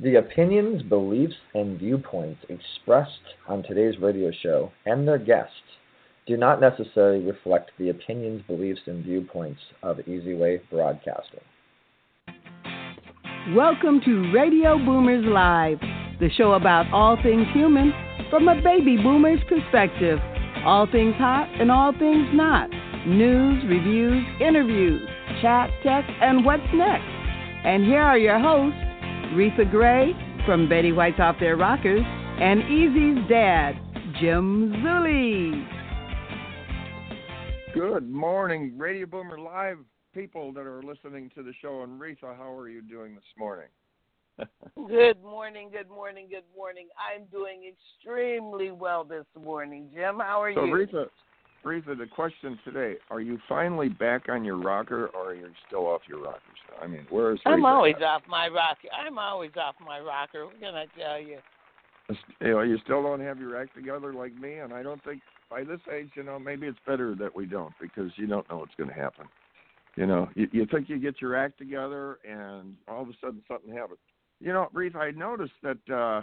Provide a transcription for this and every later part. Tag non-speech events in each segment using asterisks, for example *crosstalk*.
The opinions, beliefs, and viewpoints expressed on today's radio show and their guests do not necessarily reflect the opinions, beliefs, and viewpoints of Easy Way Broadcasting. Welcome to Radio Boomers Live, the show about all things human from a baby boomer's perspective. All things hot and all things not. News, reviews, interviews, chat, text, and what's next. And here are your hosts, Reatha Grey from Betty White's Off Their Rockers, and Easy's dad, Jim Zuley. Good morning, Radio Boomer Live people that are listening to the show. And Reatha, how are you doing this morning? good morning, good morning, good morning. I'm doing extremely well this morning. Jim, how are so you? So, Reatha, Reatha, the question today: Are you finally back on your rocker, or are you still off your rocker? I mean, where is? I'm always off my rocker. I'm always off my rocker. What can I tell you? You know, you still don't have your act together like me, and I don't think by this age, you know, maybe it's better that we don't because you don't know what's going to happen. You know, you, you think you get your act together, and all of a sudden something happens. You know, Reeve, I noticed that uh,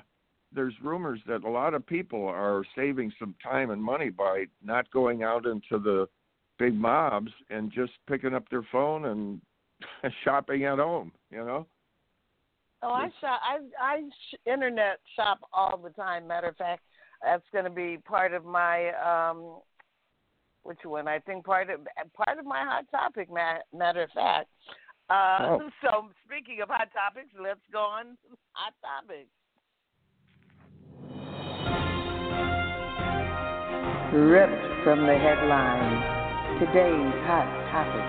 there's rumors that a lot of people are saving some time and money by not going out into the big mobs and just picking up their phone and *laughs* shopping at home. You know. Oh, I shop. I I sh- internet shop all the time. Matter of fact, that's going to be part of my um, which one? I think part of part of my hot topic. Matter of fact. Uh, oh. *laughs* So speaking of hot topics, let's go on hot topics. Ripped from the headlines, today's hot topic.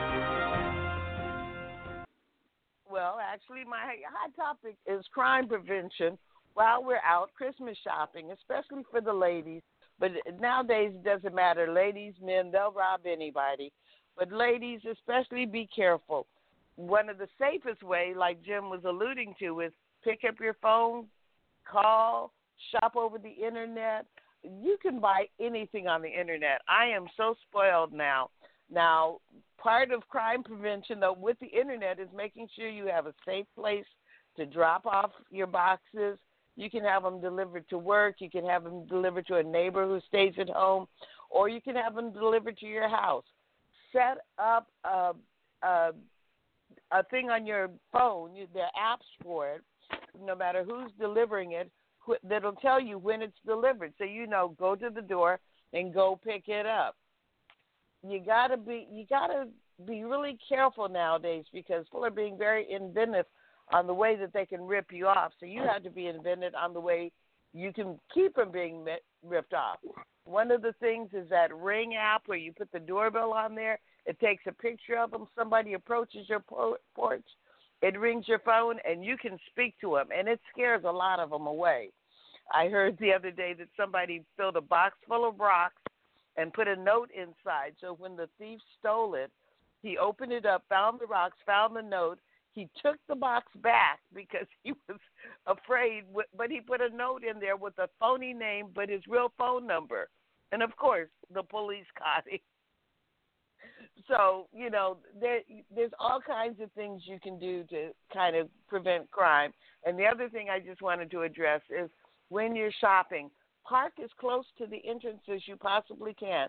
Well, actually, my hot topic is crime prevention while we're out Christmas shopping, especially for the ladies. But nowadays, it doesn't matter. Ladies, men, they'll rob anybody. But ladies, especially, be careful. One of the safest way, like Jim was alluding to, is pick up your phone, call, shop over the internet. You can buy anything on the internet. I am so spoiled now. Now, part of crime prevention, though, with the internet is making sure you have a safe place to drop off your boxes. You can have them delivered to work. You can have them delivered to a neighbor who stays at home, or you can have them delivered to your house. Set up a, a, a thing on your phone. There are apps for it. No matter who's delivering it, that'll tell you when it's delivered, so you know. Go to the door and go pick it up you gotta be you gotta be really careful nowadays because people are being very inventive on the way that they can rip you off. So you have to be inventive on the way you can keep from being ripped off. One of the things is that Ring app where you put the doorbell on there. It takes a picture of them. Somebody approaches your porch. It rings your phone, and you can speak to them, and it scares a lot of them away. I heard the other day that somebody filled a box full of rocks and put a note inside. So when the thief stole it, he opened it up, found the rocks, found the note. He took the box back *laughs* because he was afraid, but he put a note in there with a phony name, but his real phone number. And of course, the police caught him. So, you know, there, there's all kinds of things you can do to kind of prevent crime. And the other thing I just wanted to address is when you're shopping, park as close to the entrance as you possibly can.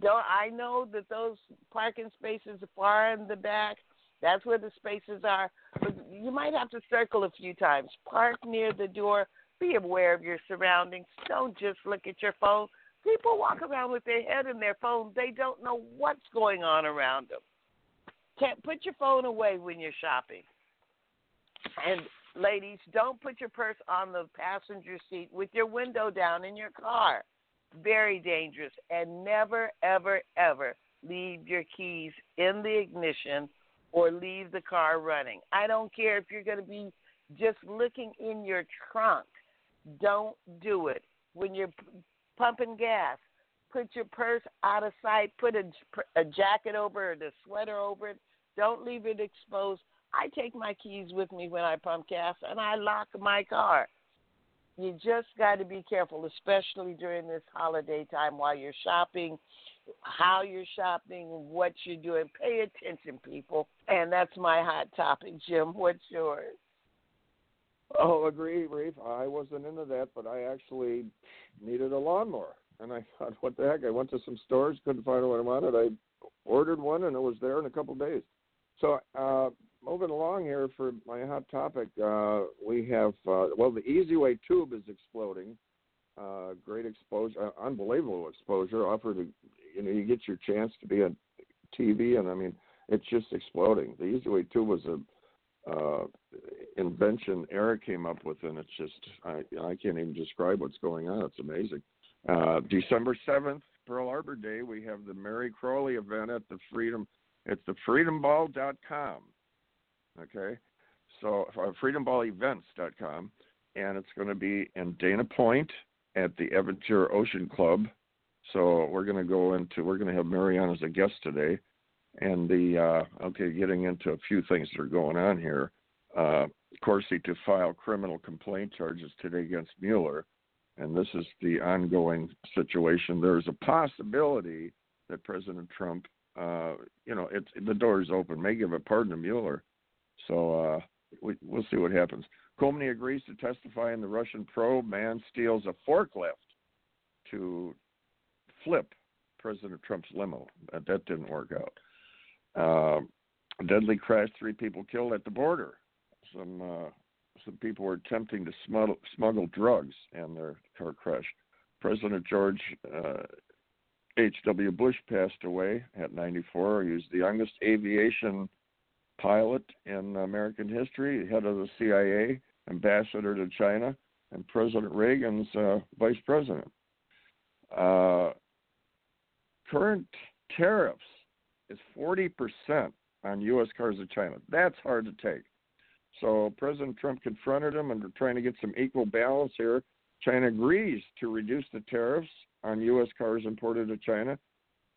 Don't I know that those parking spaces are far in the back? That's where the spaces are. But you might have to circle a few times. Park near the door. Be aware of your surroundings. Don't just look at your phone. People walk around with their head in their phone. They don't know what's going on around them. Can't put your phone away when you're shopping. And Ladies, don't put your purse on the passenger seat with your window down in your car. Very dangerous. And never, ever, ever leave your keys in the ignition or leave the car running. I don't care if you're going to be just looking in your trunk. Don't do it. When you're pumping gas, put your purse out of sight, put a, a jacket over it, a sweater over it. Don't leave it exposed I take my keys with me when I pump gas and I lock my car. You just got to be careful, especially during this holiday time while you're shopping, how you're shopping, what you're doing. Pay attention, people. And that's my hot topic, Jim. What's yours? Oh, agree, Reef. I wasn't into that, but I actually needed a lawnmower, and I *laughs* thought, what the heck? I went to some stores, couldn't find what I wanted. I ordered one, and it was there in a couple of days. So, uh, moving along here for my hot topic, uh, we have uh, well, the Easy Way tube is exploding. Uh, great exposure, uh, unbelievable exposure. Offered, you know, you get your chance to be on TV, and I mean, it's just exploding. The Easy Way tube was a uh, invention Eric came up with, and it's just I I can't even describe what's going on. It's amazing. Uh, December seventh, Pearl Harbor Day, we have the Mary Crowley event at the Freedom. It's the freedomball.com. Okay, so uh, freedomballevents.com, and it's going to be in Dana Point at the Aventura Ocean Club. So we're going to go into we're going to have Marianne as a guest today and the uh, okay, getting into a few things that are going on here. Uh, Corsi to file criminal complaint charges today against Mueller, and this is the ongoing situation. There's a possibility that President Trump, uh, you know, it's the door is open, may give a pardon to Mueller. So uh, we, we'll see what happens. Comey agrees to testify in the Russian probe. Man steals a forklift to flip President Trump's limo. That didn't work out. Uh, deadly crash, three people killed at the border. Some uh, some people were attempting to smuggle, smuggle drugs, and their car crashed. President George uh, H.W. Bush passed away at 94. He was the youngest aviation pilot in American history, head of the CIA, ambassador to China, and President Reagan's uh, vice president. Uh, current tariffs is 40% on U.S. cars to China. That's hard to take. So President Trump confronted him, and they're trying to get some equal balance here. China agrees to reduce the tariffs on U.S. cars imported to China,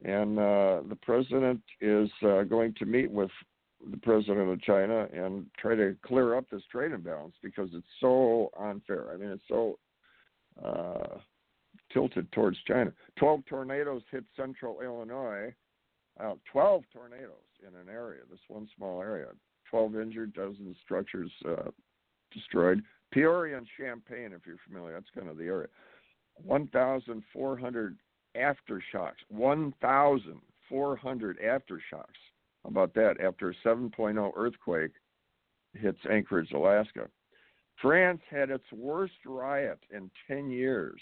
and uh, the president is uh, going to meet with the president of China and try to clear up this trade imbalance because it's so unfair. I mean, it's so uh, tilted towards China. Twelve tornadoes hit central Illinois uh, 12 tornadoes in an area, this one small area. 12 injured, dozens structures uh, destroyed. Peoria and Champaign, if you're familiar, that's kind of the area. 1,400 aftershocks. 1,400 aftershocks. How about that? After a 7.0 earthquake hits Anchorage, Alaska. France had its worst riot in 10 years.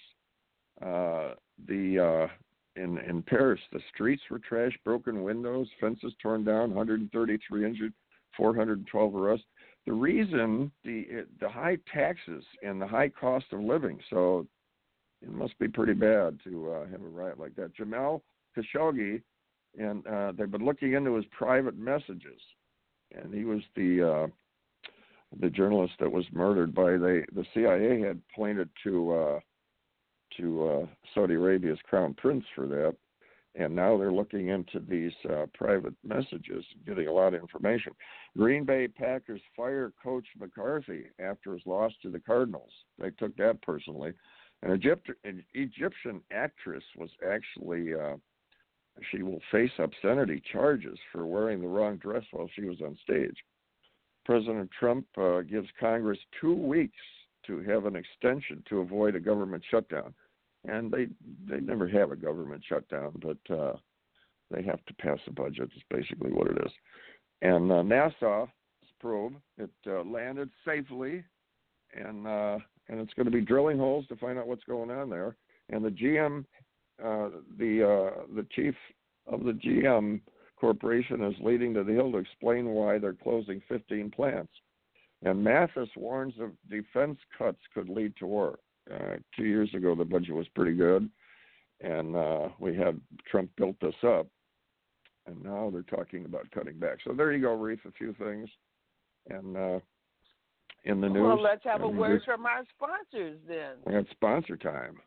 Uh, the uh, in in Paris. The streets were trashed, broken windows, fences torn down, 133 injured, 412 arrests. The reason the the high taxes and the high cost of living. So it must be pretty bad to uh, have a riot like that. Jamal Khashoggi, and uh, they've been looking into his private messages, and he was the uh, the journalist that was murdered by the the CIA had pointed to uh, to uh, Saudi Arabia's crown prince for that, and now they're looking into these uh, private messages, getting a lot of information. Green Bay Packers fire coach McCarthy after his loss to the Cardinals. They took that personally. An, Egypt- an Egyptian actress was actually uh, she will face obscenity charges for wearing the wrong dress while she was on stage. President Trump uh, gives Congress two weeks to have an extension to avoid a government shutdown and they they never have a government shutdown, but uh, they have to pass a budget. Is basically what it is. And uh, NASA's probe it uh, landed safely, and uh, and it's going to be drilling holes to find out what's going on there. And the GM, uh, the uh, the chief of the GM corporation is leading to the hill to explain why they're closing 15 plants. And Mattis warns of defense cuts could lead to war. Uh, two years ago, the budget was pretty good, and uh, we had Trump built this up, and now they're talking about cutting back. So there you go, Reef. A few things, and uh, in the news. Well, let's have a word from our sponsors then. It's sponsor time.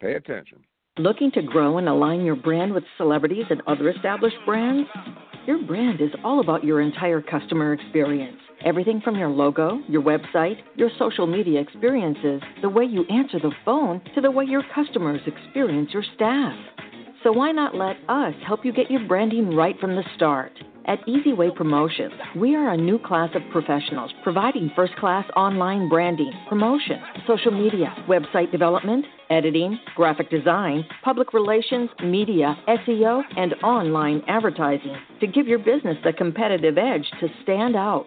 Pay attention. Looking to grow and align your brand with celebrities and other established brands? Your brand is all about your entire customer experience. Everything from your logo, your website, your social media experiences, the way you answer the phone, to the way your customers experience your staff. So why not let us help you get your branding right from the start? At Easyway Promotions, we are a new class of professionals providing first class online branding, promotion, social media, website development, editing, graphic design, public relations, media, SEO, and online advertising to give your business the competitive edge to stand out.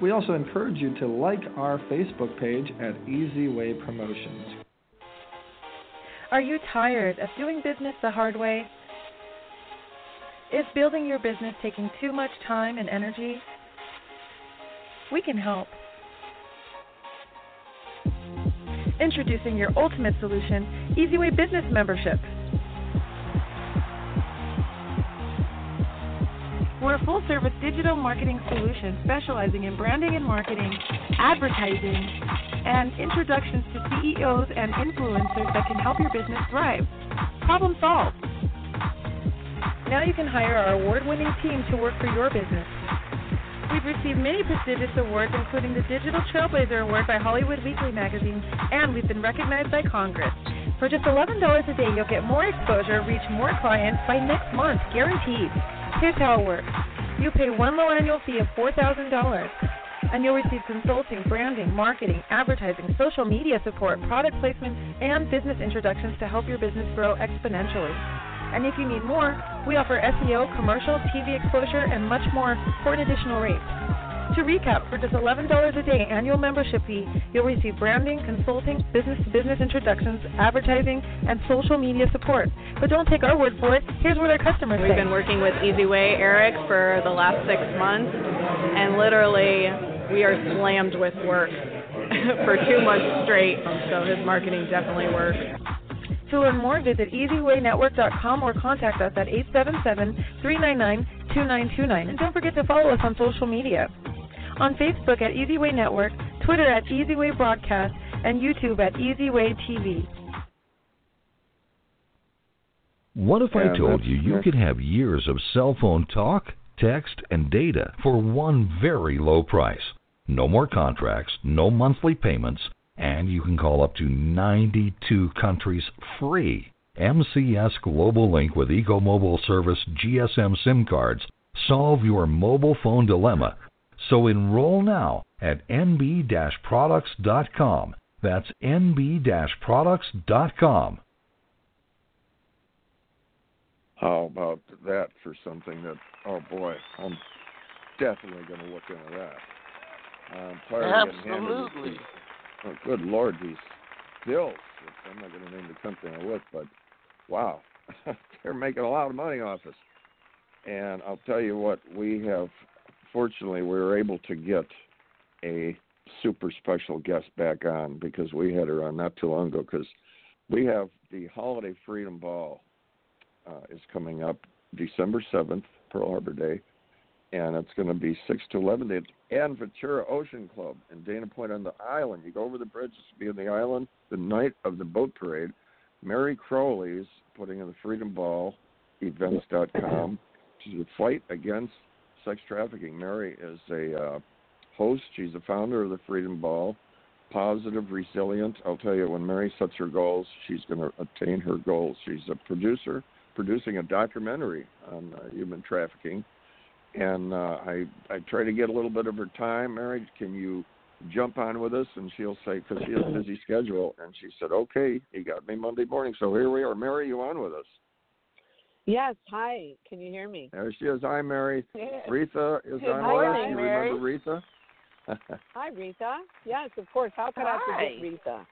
We also encourage you to like our Facebook page at Easyway Promotions. Are you tired of doing business the hard way? Is building your business taking too much time and energy? We can help. Introducing your ultimate solution, EasyWay Business Membership. We're a full service digital marketing solution specializing in branding and marketing, advertising, and introductions to CEOs and influencers that can help your business thrive. Problem solved. Now you can hire our award winning team to work for your business. We've received many prestigious awards, including the Digital Trailblazer Award by Hollywood Weekly Magazine, and we've been recognized by Congress. For just $11 a day, you'll get more exposure, reach more clients by next month, guaranteed. Here's how it works you pay one low annual fee of $4,000, and you'll receive consulting, branding, marketing, advertising, social media support, product placement, and business introductions to help your business grow exponentially. And if you need more, we offer SEO, commercial, TV exposure, and much more for an additional rate. To recap, for just $11 a day annual membership fee, you'll receive branding, consulting, business to business introductions, advertising, and social media support. But don't take our word for it. Here's what our customers We've say. been working with EasyWay Eric for the last six months, and literally we are slammed with work *laughs* for two months straight. So his marketing definitely works. To learn more, visit easywaynetwork.com or contact us at 877-399-2929. And don't forget to follow us on social media. On Facebook at EasyWay Network, Twitter at EasyWay Broadcast, and YouTube at EasyWay TV. What if Yeah, I told you you could have years of cell phone talk, text, and data for one very low price? No more contracts, no monthly payments, and you can call up to 92 countries free. MCS Global Link with Eco Mobile Service GSM SIM cards solve your mobile phone dilemma. So enroll now at nb-products.com. That's nb-products.com. How about that for something that? Oh boy, I'm definitely going to look into that. I'm tired of getting handed with Absolutely. these- Oh, good lord, these bills. I'm not going to name the company I'm with, but wow, *laughs* they're making a lot of money off us. And I'll tell you what, we have. Fortunately, we were able to get a super special guest back on because we had her on not too long ago because we have the Holiday Freedom Ball uh, is coming up December 7th, Pearl Harbor Day, and it's going to be 6 to 11 at Ventura Ocean Club in Dana Point on the island. You go over the bridge to be on the island the night of the boat parade. Mary Crowley's putting in the Freedom Ball events.com to fight against sex trafficking. Mary is a uh, host. She's the founder of the Freedom Ball. Positive, resilient. I'll tell you, when Mary sets her goals, she's going to attain her goals. She's a producer, producing a documentary on uh, human trafficking, and uh, I I try to get a little bit of her time. Mary, can you jump on with us? And she'll say, because she has a busy schedule, and she said, okay, you got me Monday morning. So here we are. Mary, you on with us? Yes. Hi. Can you hear me? There she is. Hi, Mary. *laughs* Yes. Reatha is Good on morning, with us. You Mary. remember Reatha? *laughs* Hi, Rita. Yes, of course. How could I forget Rita?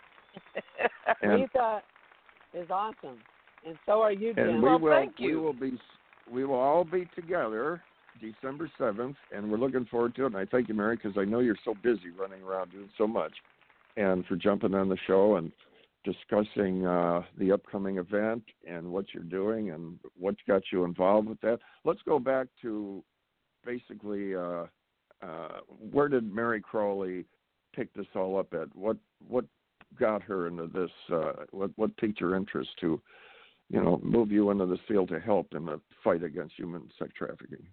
and Rita is awesome, and so are you, Jim. and we Well, will thank we will be we will all be together December seventh, and we're looking forward to it. And I thank you, Mary, because I know you're so busy running around doing so much, and for jumping on the show and discussing uh, the upcoming event and what you're doing and what got you involved with that. Let's go back to basically uh, uh, where did Mary Crowley pick this all up at? What what got her into this? Uh, what what piqued your interest to, you know, move you into this field to help in the fight against human sex trafficking?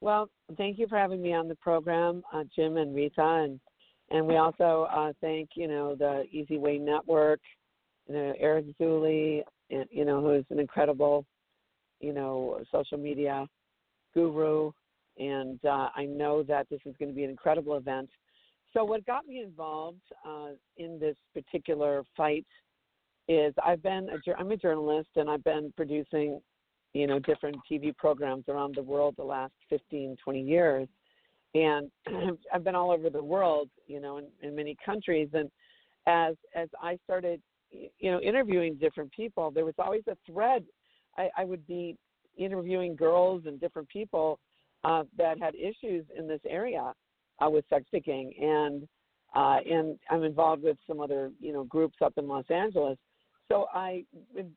Well, thank you for having me on the program, uh, Jim and Rita, and and we also uh, thank you know the Easy Way Network, you know Eric Zuley, and you know who is an incredible, you know, social media guru, and uh, I know that this is going to be an incredible event. So what got me involved uh, in this particular fight is I've been a, I'm a journalist and I've been producing you know different TV programs around the world the last 15 20 years and *clears throat* I've been all over the world you know in, in many countries and as as I started you know interviewing different people there was always a thread. I, I would be interviewing girls and different people uh, that had issues in this area uh, with sex trafficking and uh, and I'm involved with some other you know groups up in Los Angeles. So I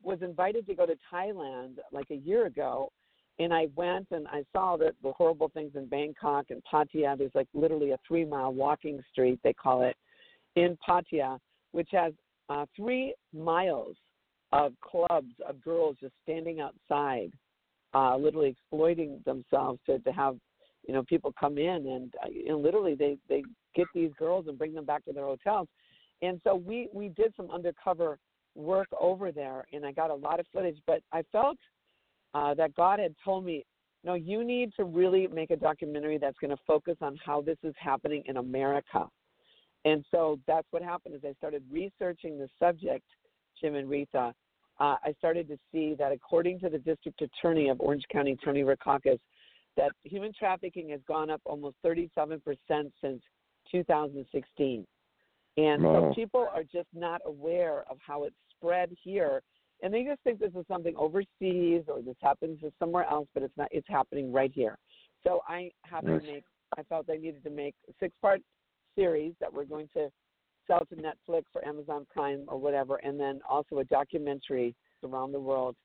was invited to go to Thailand like a year ago, and I went and I saw the, the horrible things in Bangkok and Pattaya. There's like literally a three mile walking street, they call it, in Pattaya, which has uh, three miles of clubs of girls just standing outside, uh, literally exploiting themselves to, to have you know people come in and uh, know, literally they they get these girls and bring them back to their hotels. And so we we did some undercover work over there, and I got a lot of footage. But I felt uh, that God had told me, no, you need to really make a documentary that's going to focus on how this is happening in America. And so that's what happened is I started researching the subject, Jim and Rita. Uh, I started to see that according to the district attorney of Orange County, Tony Rackauckas, that human trafficking has gone up almost 37% since 2016. And wow. so people are just not aware of how it's spread here, and they just think this is something overseas or this happens somewhere else, but it's not. It's happening right here. So I have to make. I felt I needed to make a six-part series that we're going to sell to Netflix or Amazon Prime or whatever, and then also a documentary around the world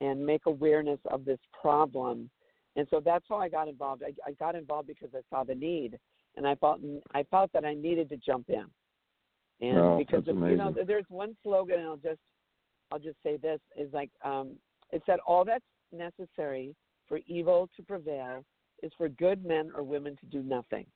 and make awareness of this problem. And so that's how I got involved. I, I got involved because I saw the need, and I felt I felt that I needed to jump in. And oh, because of, you know, there's one slogan, and I'll just I'll just say this is like um, it said all that's necessary for evil to prevail is for good men or women to do nothing.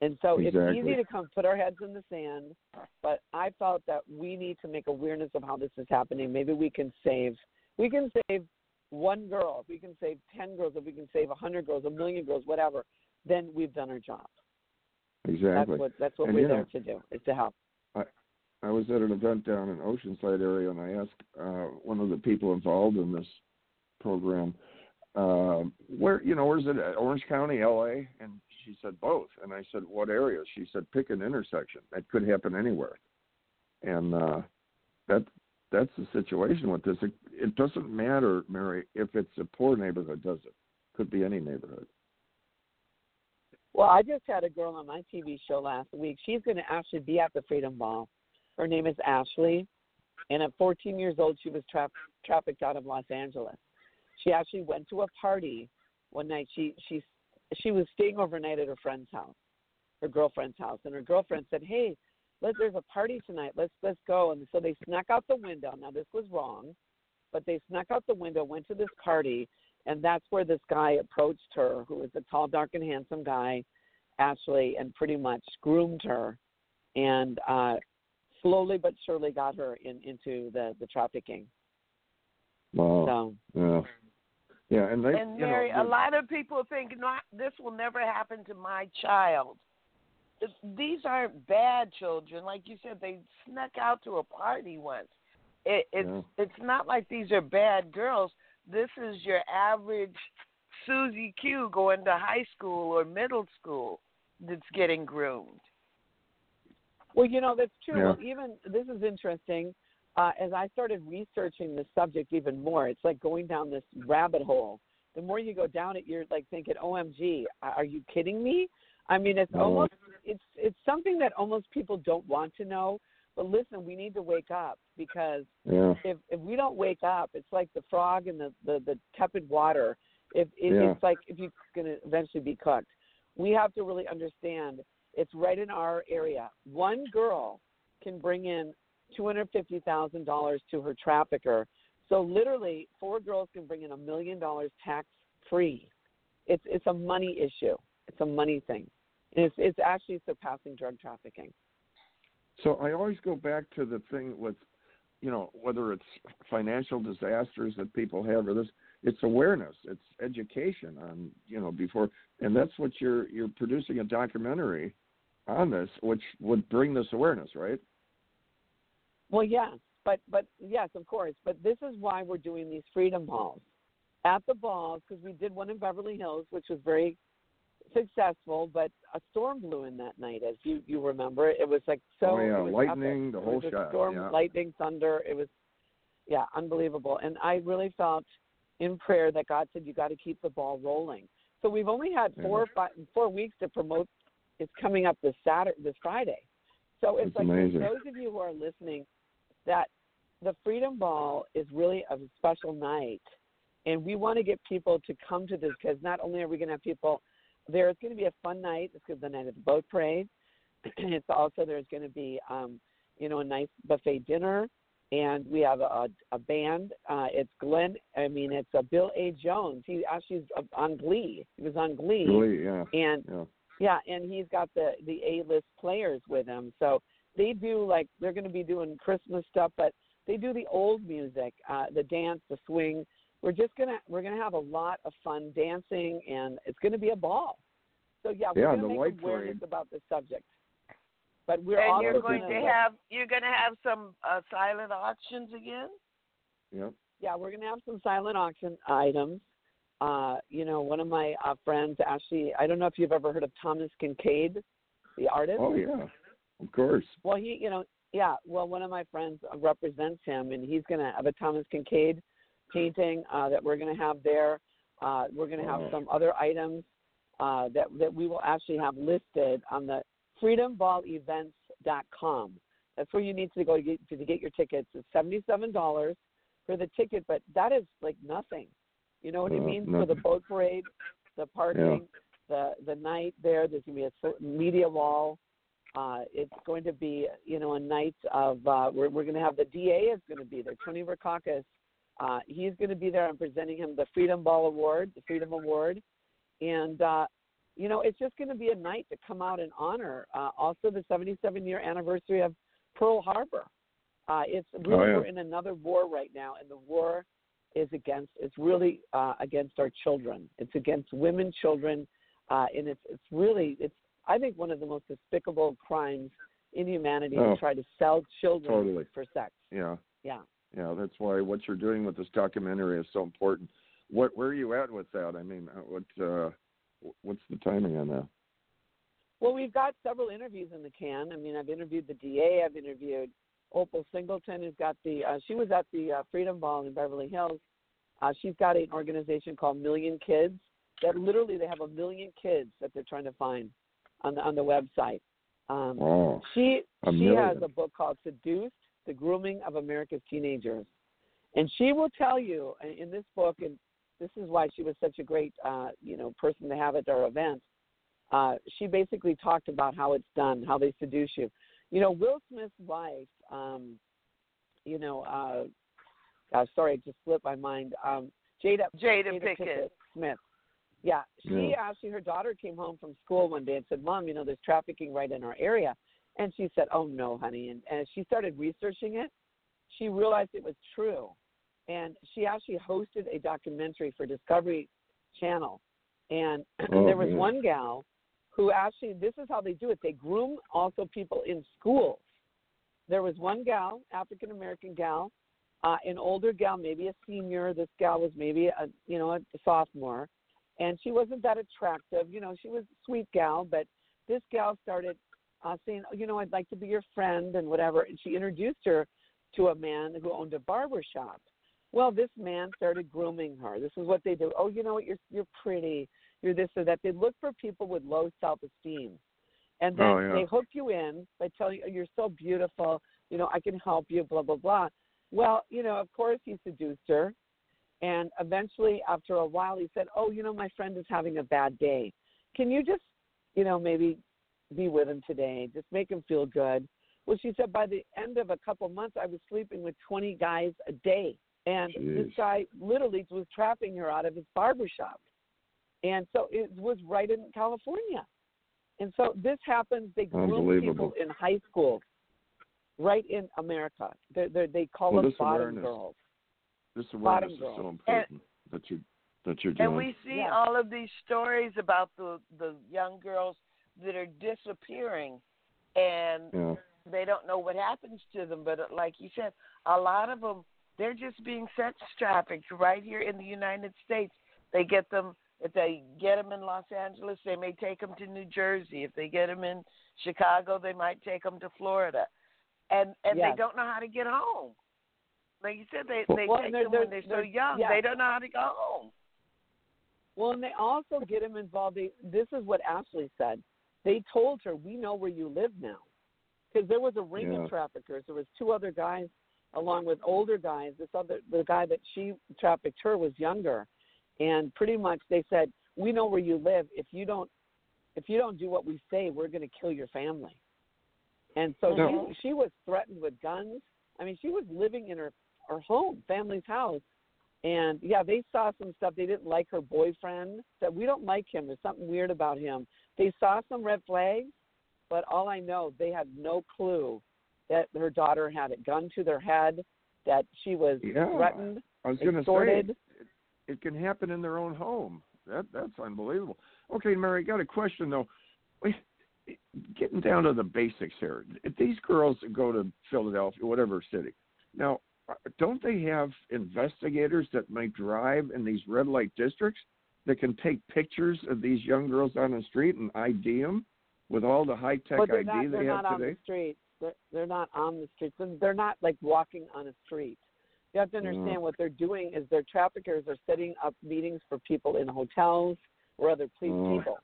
And so exactly. it's easy to come put our heads in the sand, but I felt that we need to make awareness of how this is happening. Maybe we can save we can save one girl, if we can save ten girls, if we can save a hundred girls, a million girls, whatever, then we've done our job. Exactly. That's what that's what and we're there to do is to help. I I was at an event down in Oceanside area, and I asked uh, one of the people involved in this program, uh, where you know where's it at? Orange County, L.A. And she said both, and I said what area? She said pick an intersection. That could happen anywhere, and uh, that that's the situation with this. It, it doesn't matter, Mary, if it's a poor neighborhood, does it? Could be any neighborhood. Well, I just had a girl on my TV show last week. She's going to actually be at the Freedom Ball. Her name is Ashley, and at 14 years old, she was tra- trafficked out of Los Angeles. She actually went to a party one night. She she she was staying overnight at her friend's house, her girlfriend's house, and her girlfriend said, "Hey, let there's a party tonight. Let's let's go." And so they snuck out the window. Now this was wrong, but they snuck out the window, went to this party, and that's where this guy approached her, who was a tall, dark, and handsome guy, Ashley, and pretty much groomed her, and uh, slowly but surely got her in, into the the trafficking. Wow. So, yeah. Yeah, and they, and Mary, know, a lot of people think, "No, this will never happen to my child." These aren't bad children, like you said. They snuck out to a party once. It, it's yeah. it's not like these are bad girls. This is your average Susie Q going to high school or middle school that's getting groomed. Well, you know that's true. Yeah. Well, even this is interesting. Uh, as I started researching the subject even more, it's like going down this rabbit hole. The more you go down it, you're like thinking, "OMG, are you kidding me?" I mean, it's No. almost it's it's something that almost people don't want to know. But listen, we need to wake up because Yeah. if if we don't wake up, it's like the frog in the the, the tepid water. If, if Yeah. it's like if you're going to eventually be cooked, we have to really understand it's right in our area. One girl can bring in two hundred fifty thousand dollars to her trafficker. So literally, four girls can bring in a million dollars tax free. It's it's a money issue. It's a money thing. And it's it's actually surpassing drug trafficking. So I always go back to the thing with, you know, whether it's financial disasters that people have or this, it's awareness, it's education on, you know, before, and that's what you're you're producing a documentary on this, which would bring this awareness, right? Well, yes, but but yes, of course. But this is why we're doing these freedom balls at the balls because we did one in Beverly Hills, which was very successful. But a storm blew in that night, as you you remember. It was like so. Oh, yeah, lightning, epic. the whole shot, Storm, yeah. lightning, thunder. It was, yeah, unbelievable. And I really felt in prayer that God said you got to keep the ball rolling. So we've only had four Yeah. five, four weeks to promote. It's coming up this Saturday, this Friday. So it's That's like for those of you who are listening, that the Freedom Ball is really a special night, and we want to get people to come to this because not only are we going to have people there, it's going to be a fun night. It's going to be the night of the boat parade. *clears throat* it's also there's going to be um, you know a nice buffet dinner, and we have a, a band. Uh, it's Glenn. I mean, it's a Bill A. Jones. He actually is on Glee. He was on Glee. Really, yeah. And Yeah. Yeah, and he's got the the A list players with him. So they do like they're going to be doing Christmas stuff, but they do the old music, uh, the dance, the swing. We're just gonna we're gonna have a lot of fun dancing, and it's going to be a ball. So yeah, we're Yeah, going the to make light awareness parade. about the subject. But we're and you're going gonna, to have you're going to have some uh, silent auctions again. Yep. yeah, we're going to have some silent auction items. Uh, you know, one of my uh, friends actually, I don't know if you've ever heard of Thomas Kinkade, the artist. Oh yeah, of course. Well, he, you know, yeah. Well, one of my friends represents him, and he's going to have a Thomas Kinkade painting uh, that we're going to have there. Uh, we're going to have Wow. some other items uh, that that we will actually have listed on the freedomballevents.com. That's where you need to go to get, to get your tickets. It's seventy-seven dollars for the ticket, but that is like nothing. You know what I Uh, mean? For the boat parade, the parking, the the night there. There's going to be a media wall. Uh, it's going to be, you know, a night of. Uh, we're we're going to have the DA is going to be there. Tony Rackauckas. Uh, he's going to be there. I'm presenting him the Freedom Ball Award, the Freedom Award, and uh, you know, it's just going to be a night to come out and honor. Uh, also, the 77 year anniversary of Pearl Harbor. Uh, it's really Oh, yeah. we're in another war right now, and the war is against. It's really uh, against our children. It's against women, children, uh, and it's it's really it's I think one of the most despicable crimes in humanity Oh. to try to sell children Totally. for sex. Yeah. Yeah. Yeah, that's why what you're doing with this documentary is so important. What where are you at with that? I mean, uh, what uh what's the timing on that? Well, we've got several interviews in the can. I mean, I've interviewed the DA. I've interviewed Opal Singleton, who's got the. Uh, she was at the uh, Freedom Ball in Beverly Hills. Uh, she's got an organization called Million Kids that literally they have a million kids that they're trying to find on the on the website. Um, Oh, she a she million. has a book called Seduced: The Grooming of America's Teenagers, and she will tell you in- in this book, and this is why she was such a great uh, you know person to have at our events. Uh, she basically talked about how it's done, how they seduce you. You know, Will Smith's wife. Um, you know, uh, uh, sorry, it just slipped my mind. Um, Jada Jada Pickett. Smith. Yeah, she Yeah. actually her daughter came home from school one day and said, "Mom, you know, there's trafficking right in our area," and she said, "Oh no, honey," and, and she started researching it. She realized it was true, and she actually hosted a documentary for Discovery Channel, and *clears throat* Oh, there was man. one gal who actually this is how they do it. They groom also people in schools. There was one gal, African American gal, uh, an older gal, maybe a senior. This gal was maybe a you know a sophomore, and she wasn't that attractive. You know, she was a sweet gal, but this gal started uh, saying, oh, you know, I'd like to be your friend and whatever. And she introduced her to a man who owned a barber shop. Well, this man started grooming her. This is what they do. Oh, you know what? You're you're pretty. You're this or that. They look for people with low self-esteem, and then Oh, yeah. they hook you in by telling you, oh, "You're so beautiful. You know, I can help you." Blah blah blah. Well, you know, of course he seduced her, And eventually, after a while, he said, "Oh, you know, my friend is having a bad day. Can you just, you know, maybe be with him today? Just make him feel good." Well, she said by the end of a couple months, I was sleeping with 20 guys a day, and Jeez. this guy literally was trapping her out of his barber shop. And so it was right in California. And so this happens. They groom Unbelievable. people in high school, right in America. They're, they're, they call Well, them this bottom awareness. girls. This Bottom awareness is girl. so important that you that you're doing. And we see Yeah. all of these stories about the the young girls that are disappearing, and yeah. they don't know what happens to them. But uh, like you said, a lot of them they're just being sex trafficked right here in the United States. They get them if they get them in Los Angeles, they may take them to New Jersey. If they get them in Chicago, they might take them to Florida, and and Yes. they don't know how to get home. Like you said, they they Well, take they're- them when they're- they're so young. yeah. They don't know how to go home. Well, and they also get them involved. They, this is what Ashley said. They told her, "We know where you live now," because there was a ring Yeah. of traffickers. There was two other guys, along with older guys. This other, the guy that she trafficked her was younger, and pretty much they said, "We know where you live. If you don't, if you don't do what we say, we're going to kill your family." And so No. she, she was threatened with guns. I mean, she was living in her her home, family's house, and yeah, they saw some stuff. They didn't like her boyfriend. Said we don't like him. There's something weird about him. They saw some red flags, but all I know, they had no clue that her daughter had a gun to their head, that she was Yeah. threatened, I was to say extorted. It, can happen in their own home. That that's unbelievable. Okay, Mary, I got a question though. Wait, Getting down to the basics here. If these girls go to Philadelphia, whatever city, now uh, don't they have investigators that might drive in these red light districts that can take pictures of these young girls on the street and ID them with all the high tech they're ID not. they They're have not on today? the streets. They're, they're not on the streets, and they're not like walking on a street. You have to Mm. understand what they're doing is their traffickers are setting up meetings for people in hotels or other police Mm. people.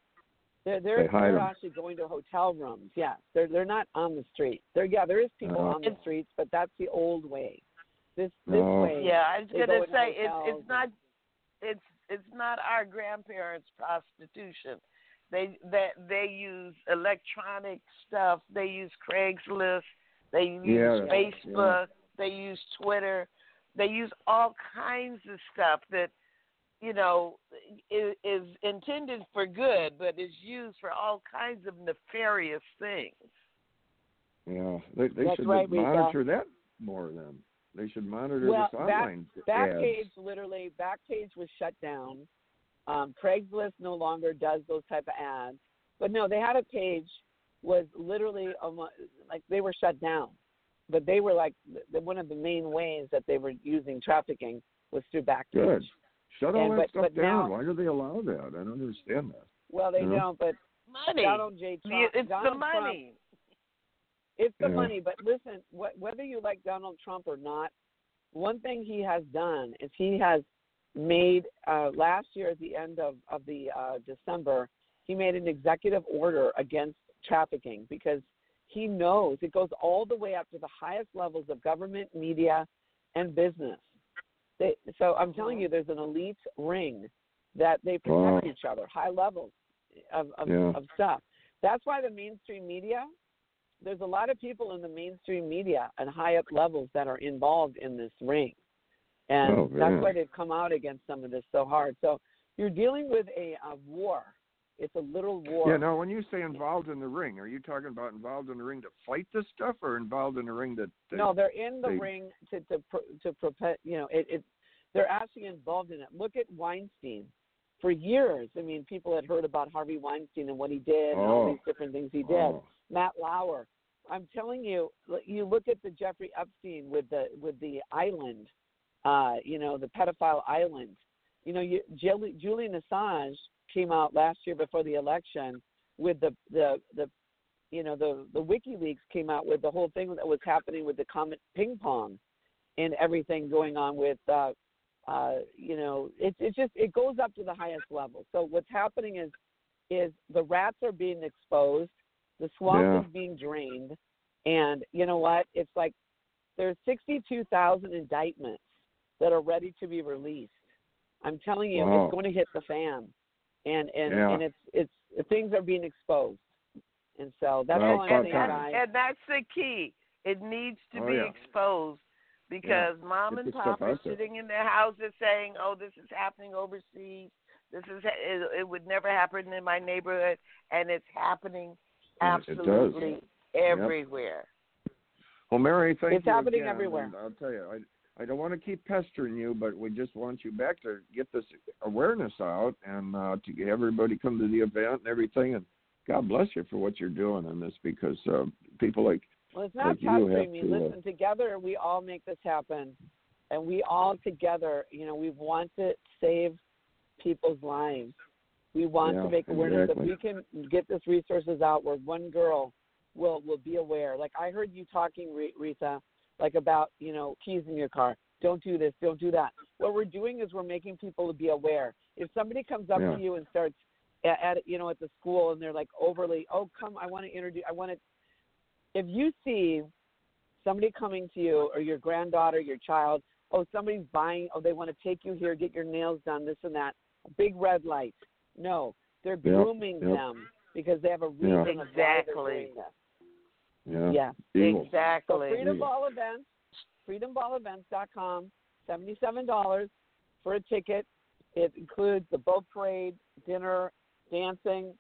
They're they're, They they're 'em. actually going to hotel rooms. Yes, they're they're not on the street. There yeah, there is people Uh. on the streets, but that's the old way. This this No. way. Yeah, I was they gonna go say it's it's not it's it's not our grandparents' prostitution. They they they use electronic stuff. They use Craigslist. They use Yeah, Facebook. They use Twitter. They use all kinds of stuff that you know is, is intended for good, but is used for all kinds of nefarious things. Yeah, they they should right, monitor that more. Then they should monitor Well, this back- online Backpage ads. literally Backpage was shut down. Um, Craigslist no longer does those type of ads. But no, they had a page was literally almo- like they were shut down. But they were like the, one of the main ways that they were using trafficking was through Backpage. Good. Shut all And- that but- stuff but down. now- Why do they allow that? I don't understand that. Well, they Yeah. don't. But Money. Donald J. Trump, it's Donald the Trump- money. It's the Yeah. money, but listen, wh- whether you like Donald Trump or not, one thing he has done is he has made uh, last year at the end of of the uh, December, he made an executive order against trafficking because he knows it goes all the way up to the highest levels of government, media, and business. They, so I'm telling you, there's an elite ring that they protect Wow. each other, high levels of of, Yeah. of stuff. That's why the mainstream media there's a lot of people in the mainstream media and high up levels that are involved in this ring. And Oh, that's why they've come out against some of this so hard. So you're dealing with a, a war. It's a little war. Yeah. Now, when you say involved in the ring, are you talking about involved in the ring to fight this stuff, or involved in the ring to? to no, they're in the they- ring to to pro- to prepare. You know, it, it. They're actually involved in it. Look at Weinstein. For years, I mean, people had heard about Harvey Weinstein and what he did and all Oh. these different things he did. Oh. Matt Lauer. I'm telling you, you look at the Jeffrey Epstein with the with the island, uh, you know, the pedophile island. You know, you, Juli- Julian Assange came out last year before the election with the the the you know the the WikiLeaks came out with the whole thing that was happening with the Comet ping pong and everything going on with uh uh you know it it just it goes up to the highest level. So what's happening is is the rats are being exposed, the swamp Yeah. is being drained, and you know what? It's like there's 62,000 indictments that are ready to be released. I'm telling you, Wow. it's going to hit the fan, and and Yeah. and it's it's things are being exposed, and so that's Well, all I'm saying, time. guys. And that's the key. It needs to Oh, be yeah. exposed because mom Get and the pop are sitting in their houses saying, "Oh, this is happening overseas. This is it, it would never happen in my neighborhood," and it's happening And it does. absolutely everywhere. Well, Mary, thank It's you happening again, everywhere. and I'll tell you, I don't want to keep pestering you, but we just want you back to get this awareness out and uh, to get everybody come to the event and everything. And God bless you for what you're doing on this because uh, people like Well, it's not like pestering me. to, uh, Listen, together we all make this happen, and we all together, you know, we want to save people's lives. We want Yeah, to make awareness exactly. that we can get this resources out where one girl will will be aware. Like I heard you talking, Rita, like about you know keys in your car. Don't do this. Don't do that. What we're doing is we're making people to be aware. If somebody comes up Yeah. to you and starts at, at you know at the school and they're like overly, oh come, I want to introduce, I want to if you see somebody coming to you or your granddaughter, your child, oh, somebody's buying, oh, they want to take you here, get your nails done, this and that, a big red light. No, they're grooming yep. them because they have a Yeah. reason of why they're Exactly. Doing yeah, Yeah. evil. So Exactly. Freedom Ball Events, freedomballevents.com, $77 for a ticket. It includes the boat parade, dinner, dancing.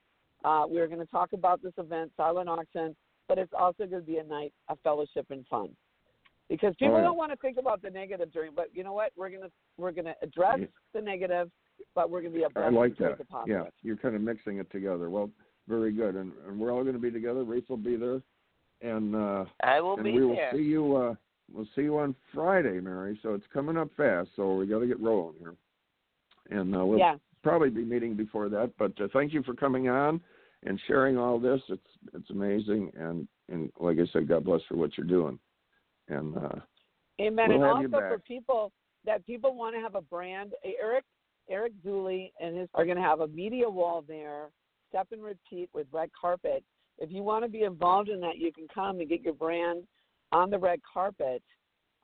Uh, we're going to talk about this event, silent auction, but it's also going to be a night of fellowship and fun. Because people yeah. don't want to think about the negative during, but you know what? We're gonna we're gonna address Yeah. the negative, but we're gonna be a I blessing like that. the positive. Yeah, you're kind of mixing it together. Well, very good, and, and we're all going to be together. Reese will be there, and uh, I will and be we will there. see you. Uh, we'll see you on Friday, Mary. So it's coming up fast. So we got to get rolling here, and uh, we'll yeah. probably be meeting before that. But uh, thank you for coming on and sharing all this. It's it's amazing, and and like I said, God bless for what you're doing. And uh, Amen. We'll and have you also for people that people want to have a brand, eh, Eric Eric Zuley and his are going to have a media wall there, step and repeat with red carpet. If you want to be involved in that, you can come and get your brand on the red carpet.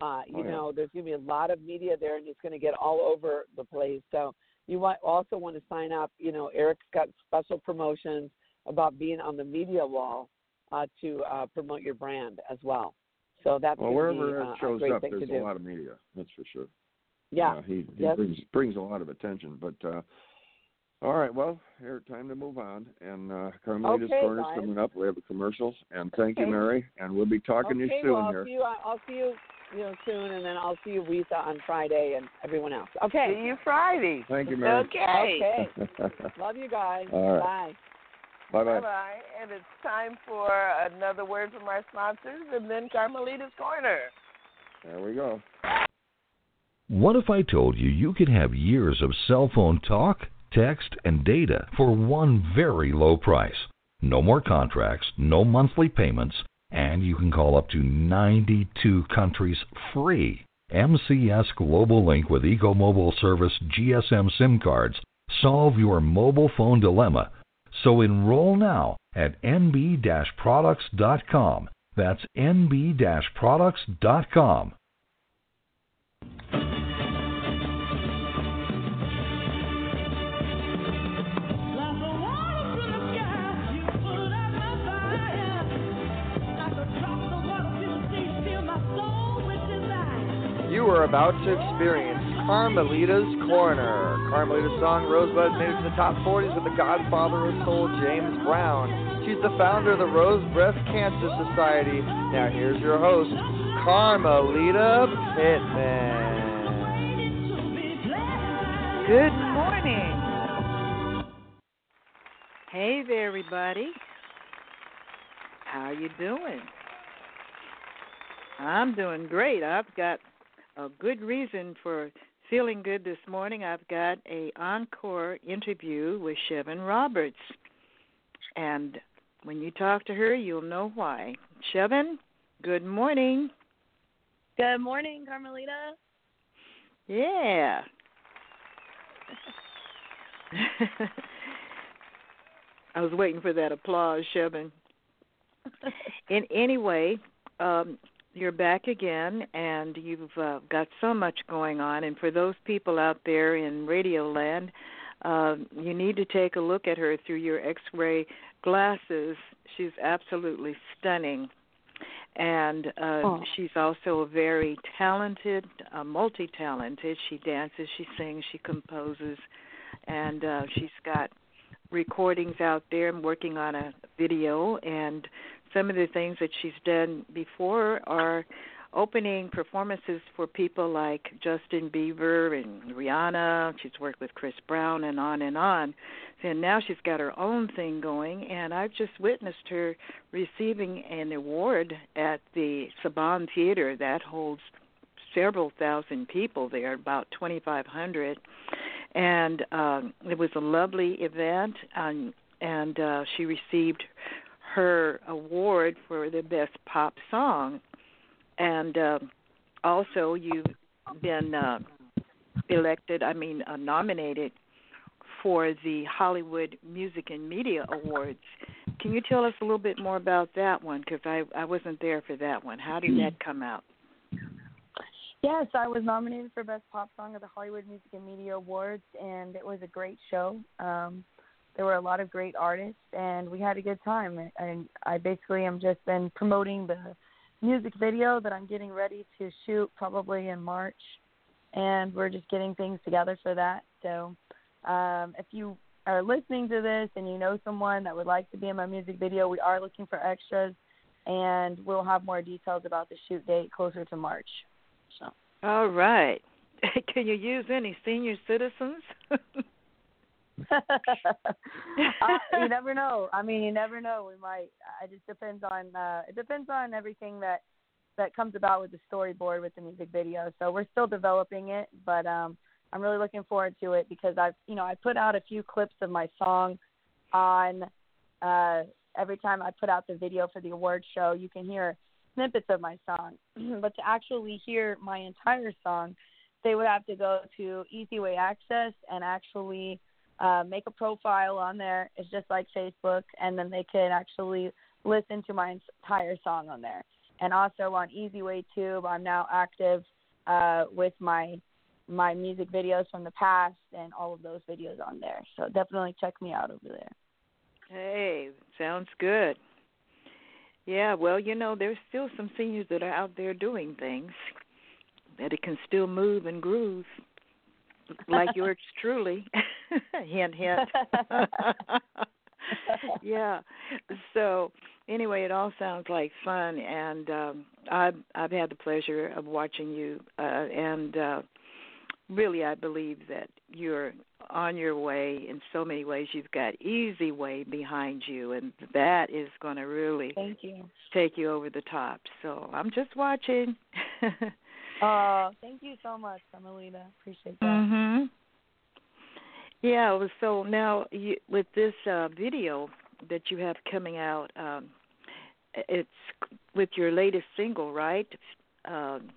Uh, you Oh, yeah. know, there's going to be a lot of media there, and it's going to get all over the place. So you want, also want to sign up. You know, Eric's got special promotions about being on the media wall uh, to uh, promote your brand as well. So that's well, wherever be, it uh, shows a great up, thing there's a do. lot of media. That's for sure. Yeah. Uh, he he Yes. brings brings a lot of attention. But uh, all right, well, here time to move on. And uh, Carmelita's Okay, Corner's guys. coming up. We have a commercial, and thank you, Mary. And we'll be talking to you soon well, I'll here. see you. I'll see you, you know, soon, and then I'll see you, Rita, on Friday, and everyone else. Okay. See you Friday. Thank you, Mary. Okay. Okay. *laughs* Love you guys. All right. Bye. bye Bye bye. bye. And it's time for another word from our sponsors and then Carmelita's Corner. There we go. What if I told you you could have years of cell phone talk, text, and data for one very low price? No more contracts, no monthly payments, and you can call up to 92 countries free. MCS Global Link with EcoMobile Service GSM SIM cards solve your mobile phone dilemma. So enroll now at nb-products.com. That's nb-products.com. You are about to experience Carmelita's Corner. Carmelita's song Rosebud made it to the top 40s with the godfather of soul, James Brown. She's the founder of the Rose Breast Cancer Society. Now here's your host, Carmelita Pittman. Good morning. Hey there, everybody. How you doing? I'm doing great. I've got a good reason for feeling good this morning. I've got a encore interview with Shevyn Roberts, and when you talk to her, you'll know why. Shevyn, good morning. Good morning, Carmelita. Yeah. *laughs* I was waiting for that applause, Shevyn. In *laughs* anyway, um, you're back again, and you've uh, got so much going on. And for those people out there in Radio Land, uh, you need to take a look at her through your X-ray glasses. She's absolutely stunning, and uh, oh. she's also very talented, uh, multi-talented. She dances, she sings, she composes, and uh, she's got recordings out there. I'm working on a video, and some of the things that she's done before are opening performances for people like Justin Bieber and Rihanna. She's worked with Chris Brown and on and on. And now she's got her own thing going, and I've just witnessed her receiving an award at the Saban Theater that holds several thousand people there, about 2,500. And um, it was a lovely event, and, and uh, she received her award for the best pop song and uh, also you've been uh, elected, I mean, uh, nominated for the Hollywood Music and Media Awards. Can you tell us a little bit more about that one? Because I I wasn't there for that one. How did that come out? Yes, I was nominated for Best Pop Song at the Hollywood Music and Media Awards, and it was a great show. Um, there were a lot of great artists, and we had a good time. And I basically am just been promoting the music video that I'm getting ready to shoot probably in March, and we're just getting things together for that. So, um, if you are listening to this and you know someone that would like to be in my music video, we are looking for extras, and we'll have more details about the shoot date closer to March. So. All right. *laughs* Can you use any senior citizens? *laughs* *laughs* uh, you *laughs* never know. I mean, you never know. We might. It just depends on. uh It depends on everything that that comes about with the storyboard with the music video. So we're still developing it, but um I'm really looking forward to it because I've you know I put out a few clips of my song on. uh Every time I put out the video for the award show, you can hear snippets of my song. *clears throat* but to actually hear my entire song, they would have to go to Easy Way Access and actually uh, make a profile on there. It's just like Facebook, and then they can actually listen to my entire song on there. And also on Easy Way Tube, I'm now active uh, with my my music videos from the past and all of those videos on there. So definitely check me out over there. Hey, sounds good. Yeah, well, you know, there's still some seniors that are out there doing things that it can still move and groove like *laughs* yours truly. *laughs* *laughs* hint, hint. *laughs* yeah. So anyway, it all sounds like fun, and um, I've I've had the pleasure of watching you, uh, and uh, really, I believe that you're on your way in so many ways. You've got Easy Way behind you, and that is going to really thank you take you over the top. So I'm just watching. *laughs* Oh, thank you so much, Carmelita. Appreciate that. Mhm. Yeah. So now, you, with this uh, video that you have coming out, um, it's with your latest single, right? Um,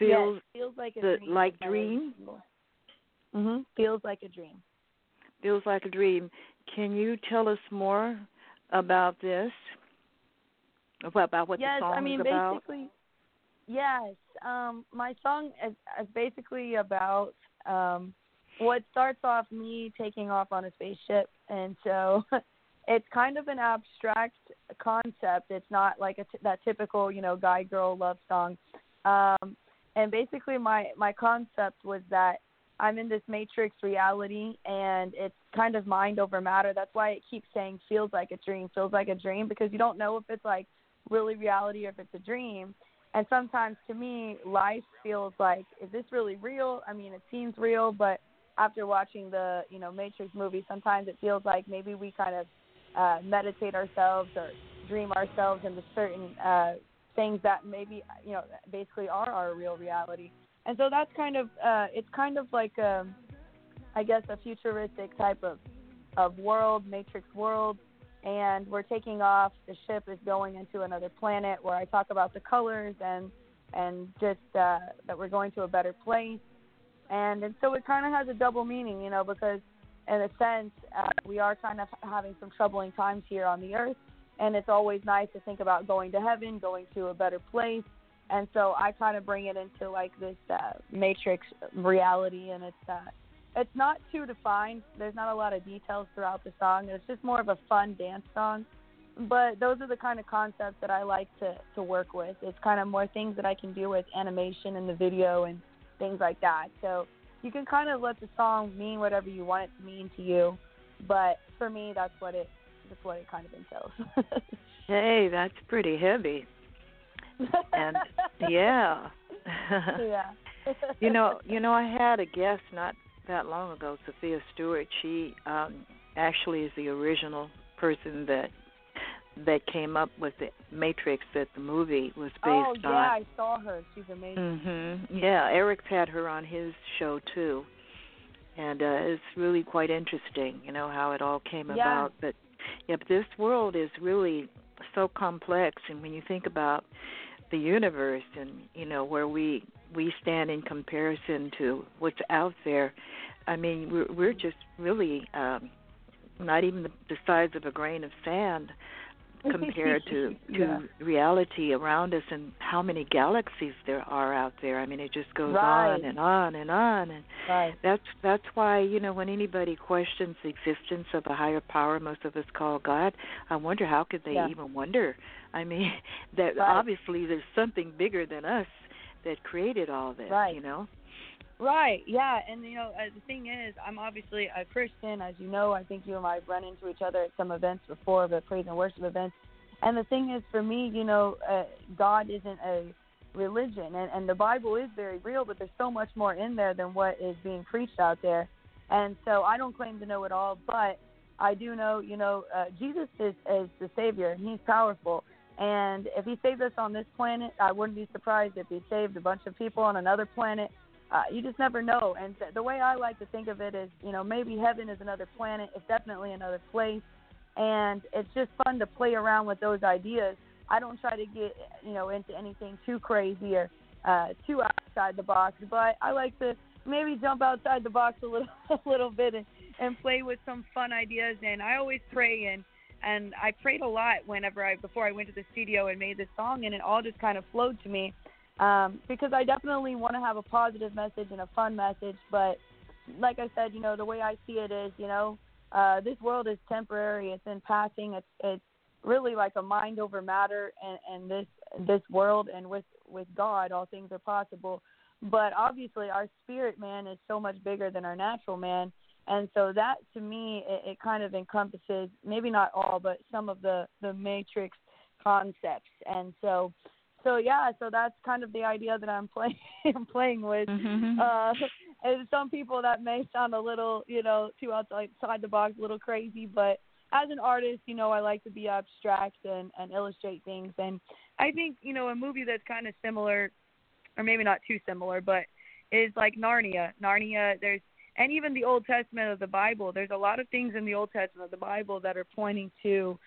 feels yes, feels like a the, dream. Like dream. Mhm. Feels like a dream. Feels like a dream. Can you tell us more about this? About what yes, the song I mean, is about? basically, Yes, um, my song is, is basically about um, what starts off me taking off on a spaceship, and so *laughs* it's kind of an abstract concept. It's not like a t- that typical, you know, guy girl love song. Um, and basically, my my concept was that I'm in this matrix reality, and it's kind of mind over matter. That's why it keeps saying feels like a dream, feels like a dream, because you don't know if it's like really reality or if it's a dream. And sometimes to me, life feels like, is this really real? I mean, it seems real, but after watching the, you know, Matrix movie, sometimes it feels like maybe we kind of uh, meditate ourselves or dream ourselves into certain uh, things that maybe, you know, basically are our real reality. And so that's kind of, uh, it's kind of like, a, um, I guess, a futuristic type of, of world, Matrix world and we're taking off. The ship is going into another planet where I talk about the colors and and just uh, that we're going to a better place. And and so it kind of has a double meaning, you know, because in a sense uh, we are kind of having some troubling times here on the earth, and it's always nice to think about going to heaven, going to a better place. And so I kind of bring it into like this uh, matrix reality, and it's uh, it's not too defined. There's not a lot of details throughout the song. It's just more of a fun dance song. But those are the kind of concepts that I like to to work with. It's kind of more things that I can do with animation and the video and things like that. So you can kind of let the song mean whatever you want it to mean to you. But for me, that's what it that's what it kind of entails. *laughs* hey, that's pretty heavy. And yeah. *laughs* yeah. you know, *laughs* you know, I had a guest not that long ago, Sophia Stewart. She um actually is the original person that that came up with the Matrix that the movie was based on. oh, yeah, on. I saw her. She's amazing. Mhm. Yeah, Eric's had her on his show too. And uh it's really quite interesting, you know, how it all came Yeah. about. But yeah, but this world is really so complex and when you think about the universe and you know where we we stand in comparison to what's out there i mean we're we're just really um not even the, the size of a grain of sand compared to *laughs* to Yeah. reality around us and how many galaxies there are out there i mean it just goes Right. on and on and on and Right. that's that's why you know when anybody questions the existence of a higher power most of us call god i wonder how could they Yeah. even wonder *laughs* i mean *laughs* that Right. obviously there's something bigger than us that created all this Right. you know Right. Yeah. And you know, uh, the thing is, I'm obviously a Christian, as you know. I think you and I have run into each other at some events before, the praise and worship events. And the thing is, for me, you know, uh, God isn't a religion, and and the Bible is very real, but there's so much more in there than what is being preached out there. And so I don't claim to know it all, but I do know, you know, uh, Jesus is is the Savior, and He's powerful. And if He saved us on this planet, I wouldn't be surprised if He saved a bunch of people on another planet uh, you just never know. And th- the way I like to think of it is, you know, maybe heaven is another planet. It's definitely another place, and it's just fun to play around with those ideas. I don't try to get, you know, into anything too crazy or uh, too outside the box, but I like to maybe jump outside the box a little, *laughs* a little bit and, and play with some fun ideas. And I always pray and and I prayed a lot whenever I before I went to the studio and made this song, and it all just kind of flowed to me um, because I definitely want to have a positive message and a fun message. But like I said, you know, the way I see it is, you know, uh, this world is temporary. It's in passing. It's it's really like a mind over matter, and, and this this world and with with God, all things are possible. But obviously, our spirit man is so much bigger than our natural man, and so that to me, it, it kind of encompasses maybe not all, but some of the the matrix concepts. And so so yeah, so that's kind of the idea that I'm *laughs* playing playing with. Mm-hmm. Uh, *laughs* and some people that may sound a little, you know, too outside outside the box, a little crazy, but as an artist, you know, I like to be abstract and and illustrate things. And I think, you know, a movie that's kind of similar, or maybe not too similar, but is like Narnia. Narnia, there's and even the Old Testament of the Bible. There's a lot of things in the Old Testament of the Bible that are pointing to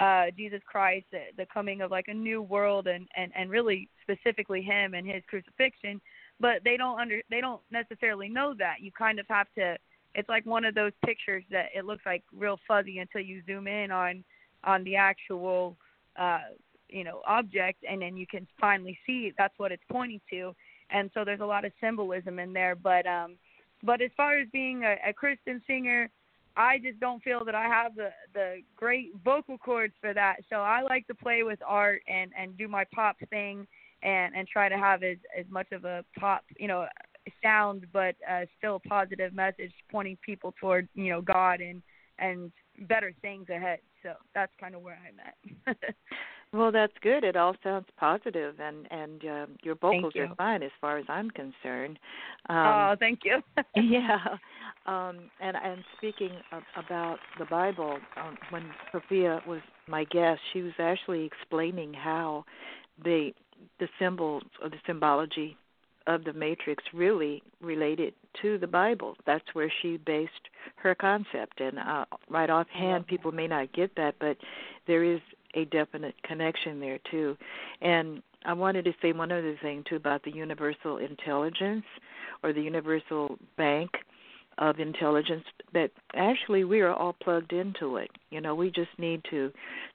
uh Jesus Christ, the, the coming of like a new world and and and really specifically him and his crucifixion, but they don't under they don't necessarily know that. You kind of have to it's like one of those pictures that it looks like real fuzzy until you zoom in on on the actual uh you know object and then you can finally see that's what it's pointing to. And so there's a lot of symbolism in there. But um but as far as being a, a Christian singer I just don't feel that I have the the great vocal cords for that. So I like to play with art and and do my pop thing and and try to have as as much of a pop, you know, sound but uh still a positive message pointing people toward, you know, God and and better things ahead. So that's kind of where I'm at. *laughs* Well, that's good. It all sounds positive, and and uh, your vocals you. are fine as far as I'm concerned. Um, oh, thank you. *laughs* *laughs* yeah. Um, and and speaking of, about the Bible, um, when Sophia was my guest, she was actually explaining how the the symbols or the symbology of the matrix really related to the Bible. That's where she based her concept. And uh, right offhand, people may not get that, but there is a definite connection there too. And I wanted to say one other thing too about the universal intelligence or the universal bank of intelligence that actually we are all plugged into it. You know, we just need to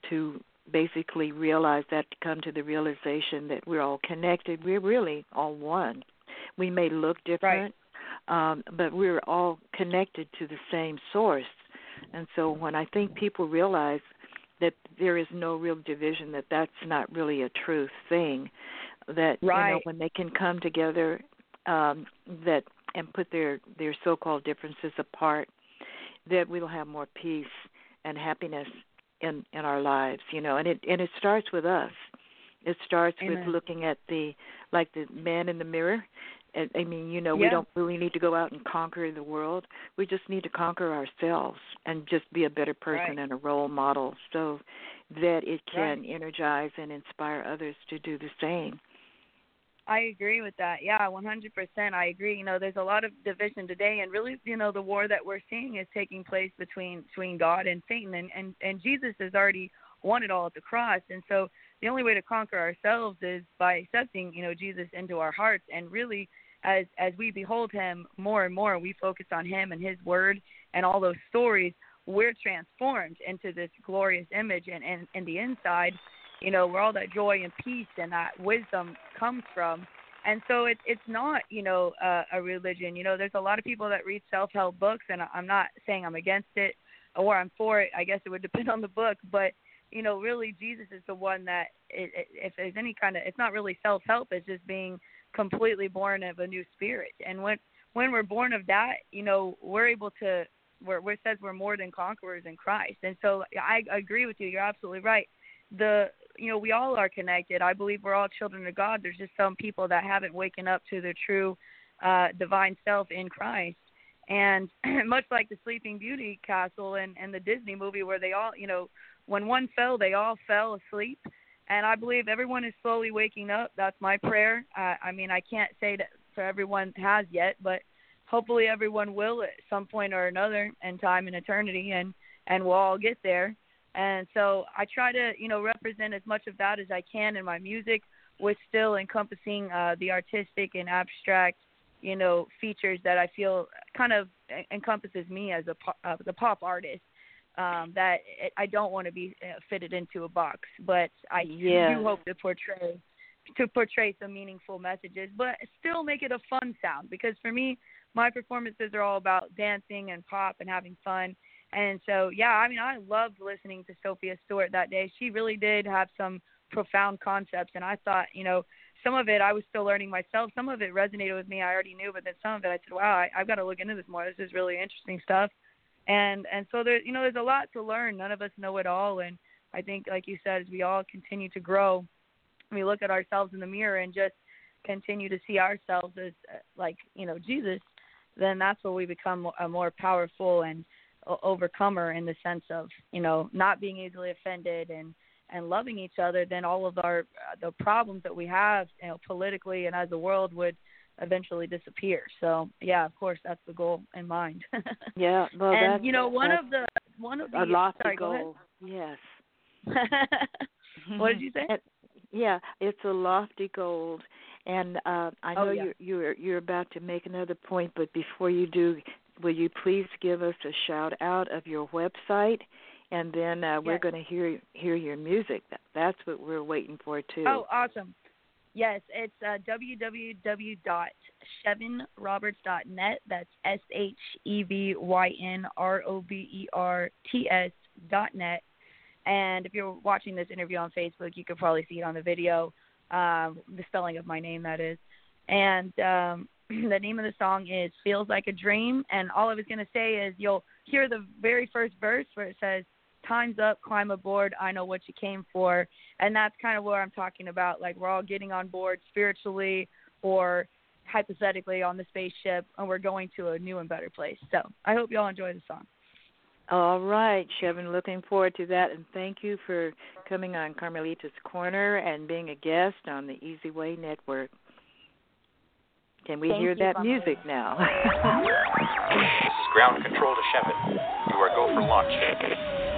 to basically realize that, to come to the realization that we're all connected. We're really all one. We may look different, right. um, but we're all connected to the same source. And so when I think people realize that there is no real division, that that's not really a true thing, that right. you know when they can come together, um, that and put their their so-called differences apart, that we'll have more peace and happiness in in our lives. You know, and it and it starts with us. It starts Amen. with looking at the like the man in the mirror I mean, you know, yeah. we don't really need to go out and conquer the world. We just need to conquer ourselves and just be a better person right. and a role model so that it can right. energize and inspire others to do the same. I agree with that. Yeah, 100%. I agree. You know, there's a lot of division today and really, you know, the war that we're seeing is taking place between between God and Satan and and and Jesus has already won it all at the cross. And so the only way to conquer ourselves is by accepting, you know, Jesus into our hearts and really as as we behold him more and more, we focus on him and his word and all those stories, we're transformed into this glorious image and and, and the inside, you know, where all that joy and peace and that wisdom comes from. And so it's it's not you know uh, a religion. You know, there's a lot of people that read self-help books, and I'm not saying I'm against it or I'm for it. I guess it would *laughs* depend on the book, but you know, really Jesus is the one that it, it, if there's any kind of it's not really self-help. It's just being completely born of a new spirit. And when when we're born of that, you know, we're able to where where says we're more than conquerors in Christ. And so I agree with you. You're absolutely right. The you know, we all are connected. I believe we're all children of God. There's just some people that haven't waken up to their true uh divine self in Christ. And *clears throat* much like the Sleeping Beauty castle and and the Disney movie where they all, you know, when one fell, they all fell asleep and I believe everyone is slowly waking up. That's my prayer. Uh, I mean, I can't say that for everyone has yet, but hopefully everyone will at some point or another in time and eternity, and and we'll all get there. And so I try to, you know, represent as much of that as I can in my music, with still encompassing uh, the artistic and abstract, you know, features that I feel kind of encompasses me as a uh, the pop artist um, that I don't want to be uh, fitted into a box, but I yeah. do hope to portray to portray some meaningful messages, but still make it a fun sound because for me, my performances are all about dancing and pop and having fun. And so, yeah, I mean, I loved listening to Sophia Stewart that day. She really did have some profound concepts, and I thought, you know, some of it I was still learning myself. Some of it resonated with me. I already knew, but then some of it I said, wow, I, I've got to look into this more. This is really interesting stuff and and so there you know there's a lot to learn. None of us know it all. And i think like you said as we all continue to grow we look at ourselves in the mirror and just continue to see ourselves as uh, like you know jesus then that's where we become a more powerful and overcomer in the sense of you know not being easily offended and and loving each other. Then all of our uh, the problems that we have you know politically and as a world would eventually disappear. So yeah, of course that's the goal in mind. *laughs* yeah, well, and you know one of the one of the a lofty sorry, goal. Yes. *laughs* what did you say? *laughs* And, yeah, it's a lofty goal, and uh, I oh, know yeah. you're you're you're about to make another point, but before you do, will you please give us a shout out of your website? And then uh, we're yes. going to hear hear your music. That's what we're waiting for too. Oh, awesome! Yes, it's uh, www.shevynroberts.net. That's S H E V Y N R O B E R T S dot net. And if you're watching this interview on Facebook, you could probably see it on the video, um, the spelling of my name, that is. And um, *clears throat* the name of the song is Feels Like a Dream. And all I was going to say is you'll hear the very first verse where it says, time's up, climb aboard, I know what you came for. And that's kind of where I'm talking about. Like, we're all getting on board spiritually or hypothetically on the spaceship, and we're going to a new and better place. So I hope you all enjoy the song. All right, Shevyn, looking forward to that. And thank you for coming on Carmelita's Corner and being a guest on the Easy Way Network. Can we Thank hear you, that Carmelita. music now? this is ground control to Shevyn. You are go for launch.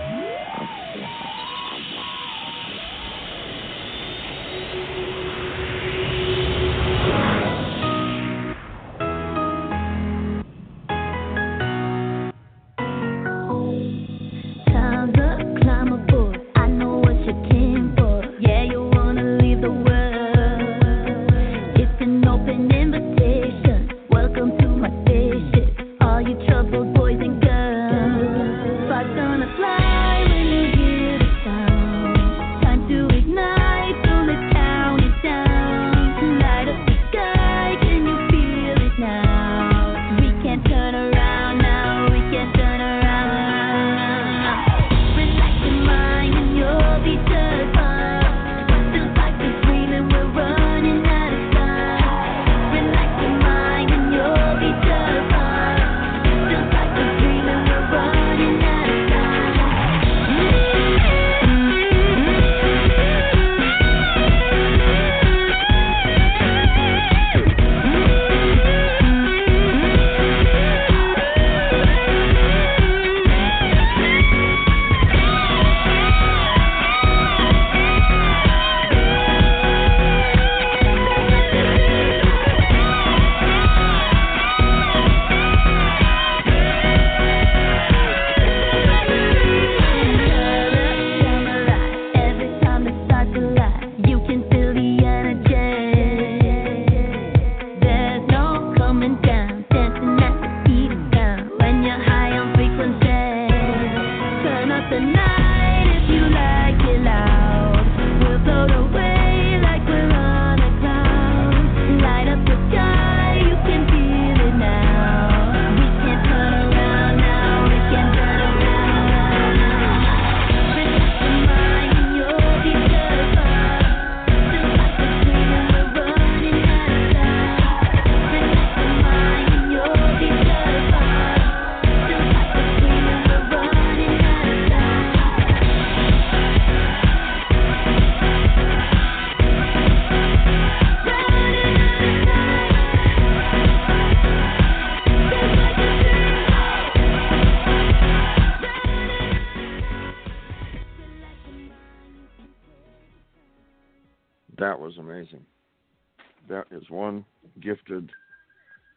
Is one gifted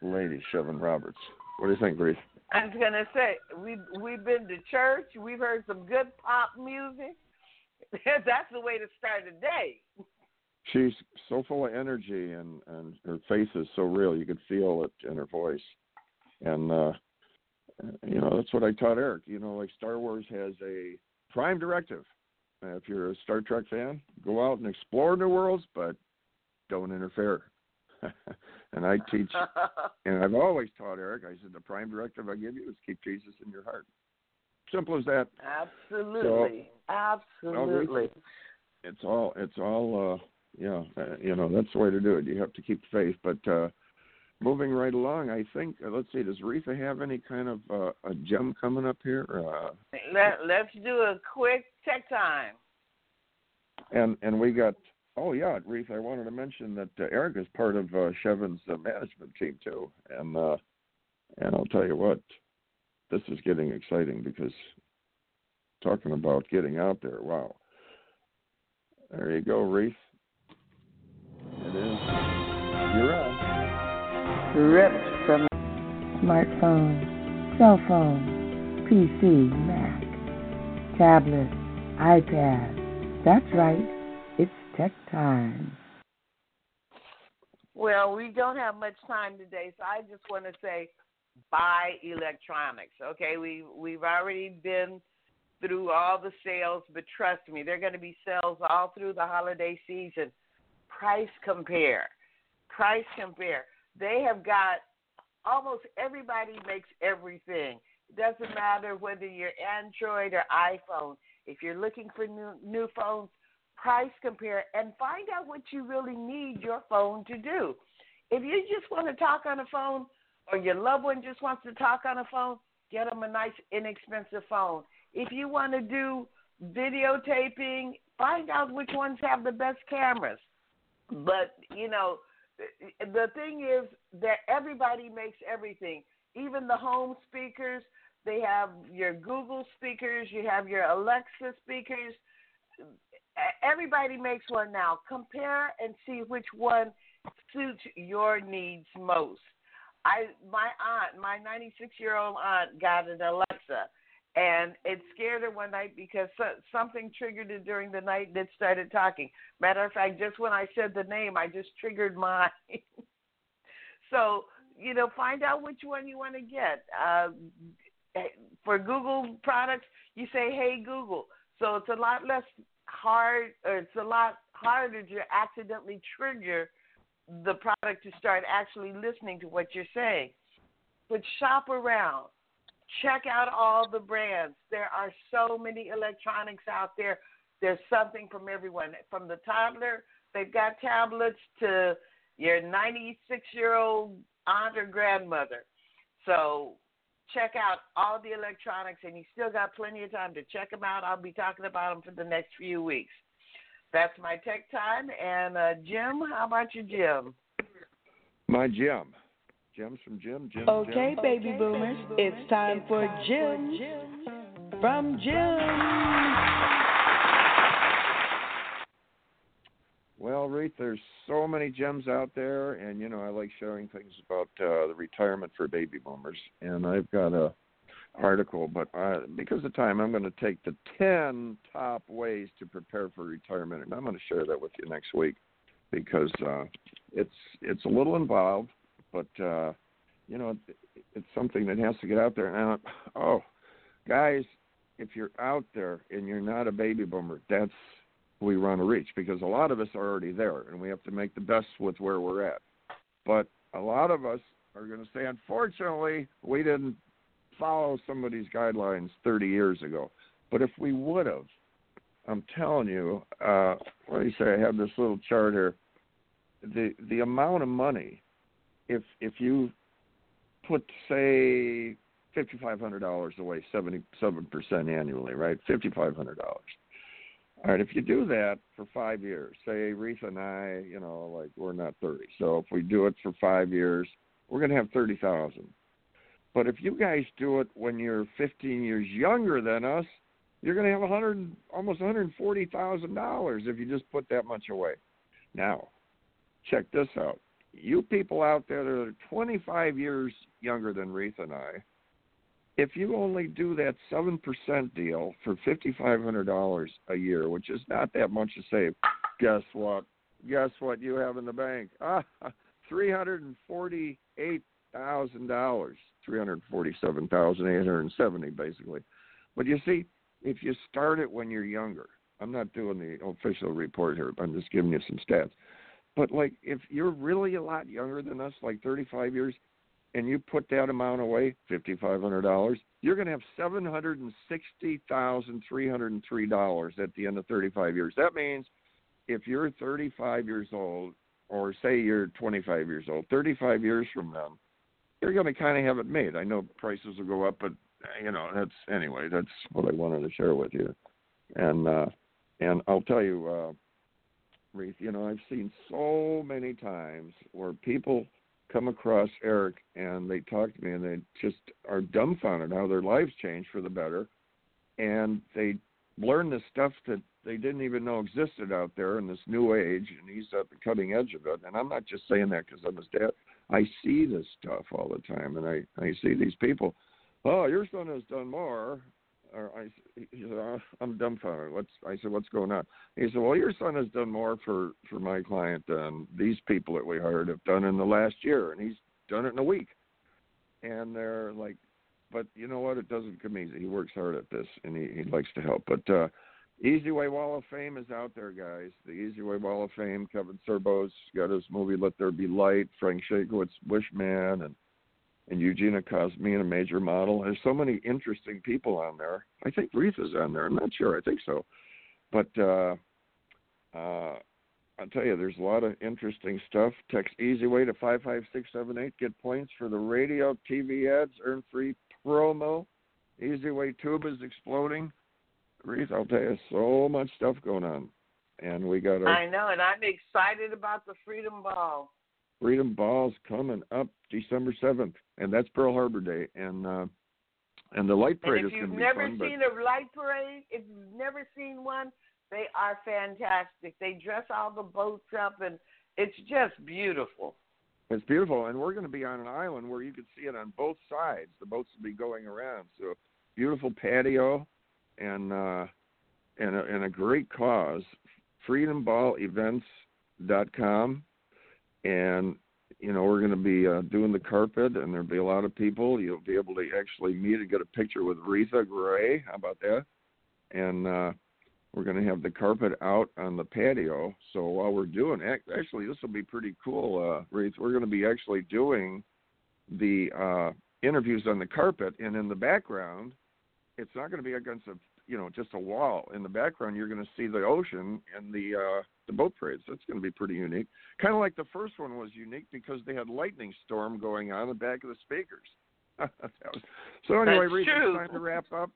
lady, Shevyn Roberts. What do you think, Reese? I was gonna say we we've been to church. We've heard some good pop music. *laughs* That's the way to start a day. She's so full of energy, and and her face is so real. You could feel it in her voice, and uh you know that's what I taught Eric. You know, like Star Wars has a prime directive. If you're a Star Trek fan, go out and explore new worlds, but don't interfere. *laughs* and I teach, *laughs* and I've always taught Eric. I said the prime directive I give you is keep Jesus in your heart. Simple as that. Absolutely, So- absolutely. It's all. It's all. uh Yeah, uh, you know that's the way to do it. You have to keep faith. But uh moving right along, I think. Uh, let's see. Does Reatha have any kind of uh, a gem coming up here? Uh, Let Let's do a quick tech time. and and we got. Oh yeah, Reese. I wanted to mention that uh, Eric is part of uh, Shevyn's uh, management team too, and uh, and I'll tell you what, this is getting exciting because talking about getting out there. Wow. There you go, Reese. It is. You're on. ripped from smartphone, cell phone, PC, Mac, tablet, iPad. That's right, tech time. Well, we don't have much time today, so I just want to say buy electronics. Okay, we we've already been through all the sales, but trust me, there are going to be sales all through the holiday season. Price compare. Price compare. They have got almost everybody makes everything. It doesn't matter whether you're Android or iPhone. If you're looking for new new phones, price compare and find out what you really need your phone to do. If you just want to talk on a phone or your loved one just wants to talk on a phone, get them a nice inexpensive phone. If you want to do videotaping, find out which ones have the best cameras. But, you know, the thing is that everybody makes everything. Even the home speakers, they have your Google speakers, you have your Alexa speakers. Everybody makes one now. Compare and see which one suits your needs most. I my aunt, my 96 year old aunt, got an Alexa, and it scared her one night because so- something triggered it during the night it started talking. Matter of fact, just when I said the name, I just triggered mine. *laughs* so you know, find out which one you want to get. Uh, for Google products, you say, "Hey Google," so it's a lot less hard, or it's a lot harder to accidentally trigger the product to start actually listening to what you're saying. But shop around. Check out all the brands. There are so many electronics out there. There's something from everyone. From the toddler, they've got tablets to your 96 year old aunt or grandmother. So check out all the electronics, and you still got plenty of time to check them out. I'll be talking about them for the next few weeks. That's my tech time. And uh, Jim, how about you, Jim? My Jim. Jim's from Jim. Jim. Okay, Jim. baby boomers, it's time for Jim from Jim. Well, Reith, there's so many gems out there, and you know I like sharing things about uh, the retirement for baby boomers. And I've got a article, but uh, because of time, I'm going to take the 10 top ways to prepare for retirement, and I'm going to share that with you next week because uh, it's it's a little involved, but uh, you know it, it's something that has to get out there. And oh, guys, if you're out there and you're not a baby boomer, that's we want to reach because a lot of us are already there, and we have to make the best with where we're at. But a lot of us are going to say, unfortunately, we didn't follow some of these guidelines 30 years ago. But if we would have, I'm telling you, uh, what do you say? I have this little chart here. The the amount of money, if if you put say fifty five hundred dollars away, seventy seven percent annually, right? Fifty five hundred dollars. All right, if you do that for five years, say Reese and I, you know, like we're not thirty, so if we do it for five years, we're going to have thirty thousand. But if you guys do it when you're 15 years younger than us, you're going to have 100, almost 140 thousand dollars if you just put that much away. Now, check this out. You people out there that are 25 years younger than Reith and I, if you only do that 7% deal for $5,500 a year, which is not that much to save, guess what? Guess what you have in the bank? *laughs* Ah, $348,000. 347,870 basically. But you see, if you start it when you're younger, I'm not doing the official report here. I'm just giving you some stats. But like, if you're really a lot younger than us, like 35 years, and you put that amount away, $5,500, you're going to have $760,303 at the end of 35 years. That means if you're 35 years old, or say you're 25 years old, 35 years from now, you're going to kind of have it made. I know prices will go up, but you know that's anyway. That's what I wanted to share with you, and uh, and I'll tell you, uh, Reith. You know, I've seen so many times where people come across Eric and they talk to me and they just are dumbfounded how their lives changed for the better, and they learn the stuff that they didn't even know existed out there in this new age, and he's at the cutting edge of it. And I'm not just saying that because I'm his dad. I see this stuff all the time, and I I see these people. Oh, your son has done more. Or I, he said, oh, I'm dumbfounded. What's I said, what's going on? He said, well, your son has done more for for my client than these people that we hired have done in the last year, and he's done it in a week. And they're like, but you know what? It doesn't come easy. He works hard at this, and he, he likes to help. But uh, Easy Way Wall of Fame is out there, guys. The Easy Way Wall of Fame. Kevin Sorbo's got his movie Let There Be Light. Frank Shakowitz, Wishman, and and Eugenia Cosmian, a major model. There's so many interesting people on there. I think Reith is on there. I'm not sure. I think so. But uh, uh, I'll tell you, there's a lot of interesting stuff. Text Easy Way to five five six seven eight. Get points for the radio, TV ads. Earn free promo. Easy Way Tube is exploding. Reith, I'll tell you, so much stuff going on, and we got. our. I know, and I'm excited about the Freedom Ball. Freedom Ball's coming up December seventh, and that's Pearl Harbor Day, and uh, and the light parade is going to be fun. If you've never seen a light parade, if you've never seen one, they are fantastic. They dress all the boats up, and it's just beautiful. It's beautiful, and we're going to be on an island where you can see it on both sides. The boats will be going around, so beautiful patio, and uh, and a, and a great cause. FreedomBallEvents.com, and you know we're going to be uh, doing the carpet, and there'll be a lot of people. You'll be able to actually meet and get a picture with Reatha Grey. How about that? And uh, we're going to have the carpet out on the patio. So while we're doing, actually, this will be pretty cool, uh, Reith. We're going to be actually doing the uh, interviews on the carpet, and in the background, it's not going to be against a you know just a wall. In the background you're going to see the ocean and the uh the boat parades that's going to be pretty unique. Kind of like the first one was unique because they had lightning storm going on in the back of the speakers. *laughs* So anyway Reith, it's time to wrap up.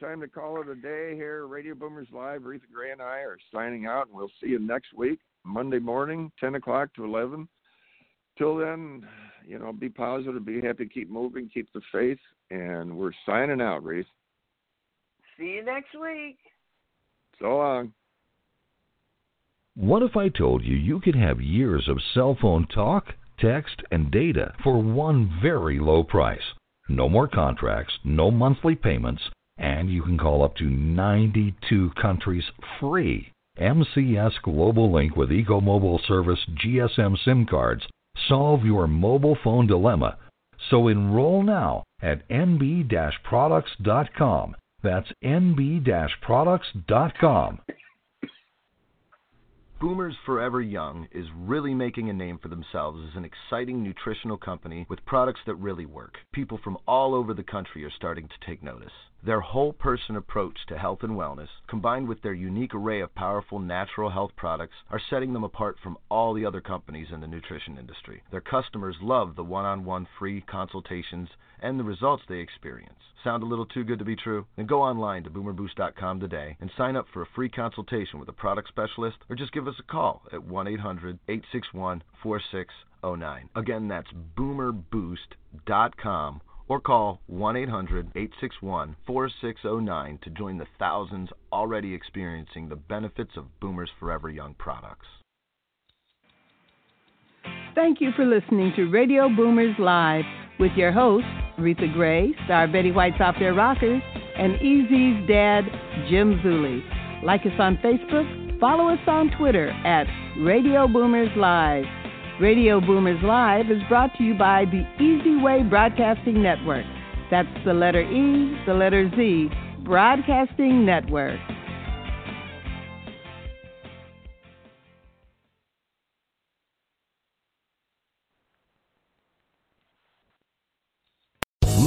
Time to call it a day here. Radio boomers live Reatha Grey and i are signing out and we'll see you next week monday morning ten o'clock to eleven. Till then you know be positive be happy keep moving keep the faith and we're signing out Reith. See you next week. So long. What if I told you you could have years of cell phone talk, text, and data for one very low price? No more contracts, no monthly payments, and you can call up to 92 countries free. MCS Global Link with Eco Mobile Service GSM SIM cards solve your mobile phone dilemma. So enroll now at nb-products.com. That's nb-products.com. Boomers Forever Young is really making a name for themselves as an exciting nutritional company with products that really work. People from all over the country are starting to take notice. Their whole person approach to health and wellness, combined with their unique array of powerful natural health products, are setting them apart from all the other companies in the nutrition industry. Their customers love the one on one free consultations and the results they experience. Sound a little too good to be true? Then go online to boomerboost.com today and sign up for a free consultation with a product specialist or just give us a call at 1 800 861 4609. Again, that's boomerboost.com or call 1 800 861 4609 to join the thousands already experiencing the benefits of Boomers Forever Young products. Thank you for listening to Radio Boomers Live with your hosts, Reatha Grey, star Betty White's Off Their Rockers, and EZ's dad, Jim Zuley. Like us on Facebook, follow us on Twitter at Radio Boomers Live. Radio Boomers Live is brought to you by the EZ Way Broadcasting Network. That's the letter E, the letter Z, Broadcasting Network.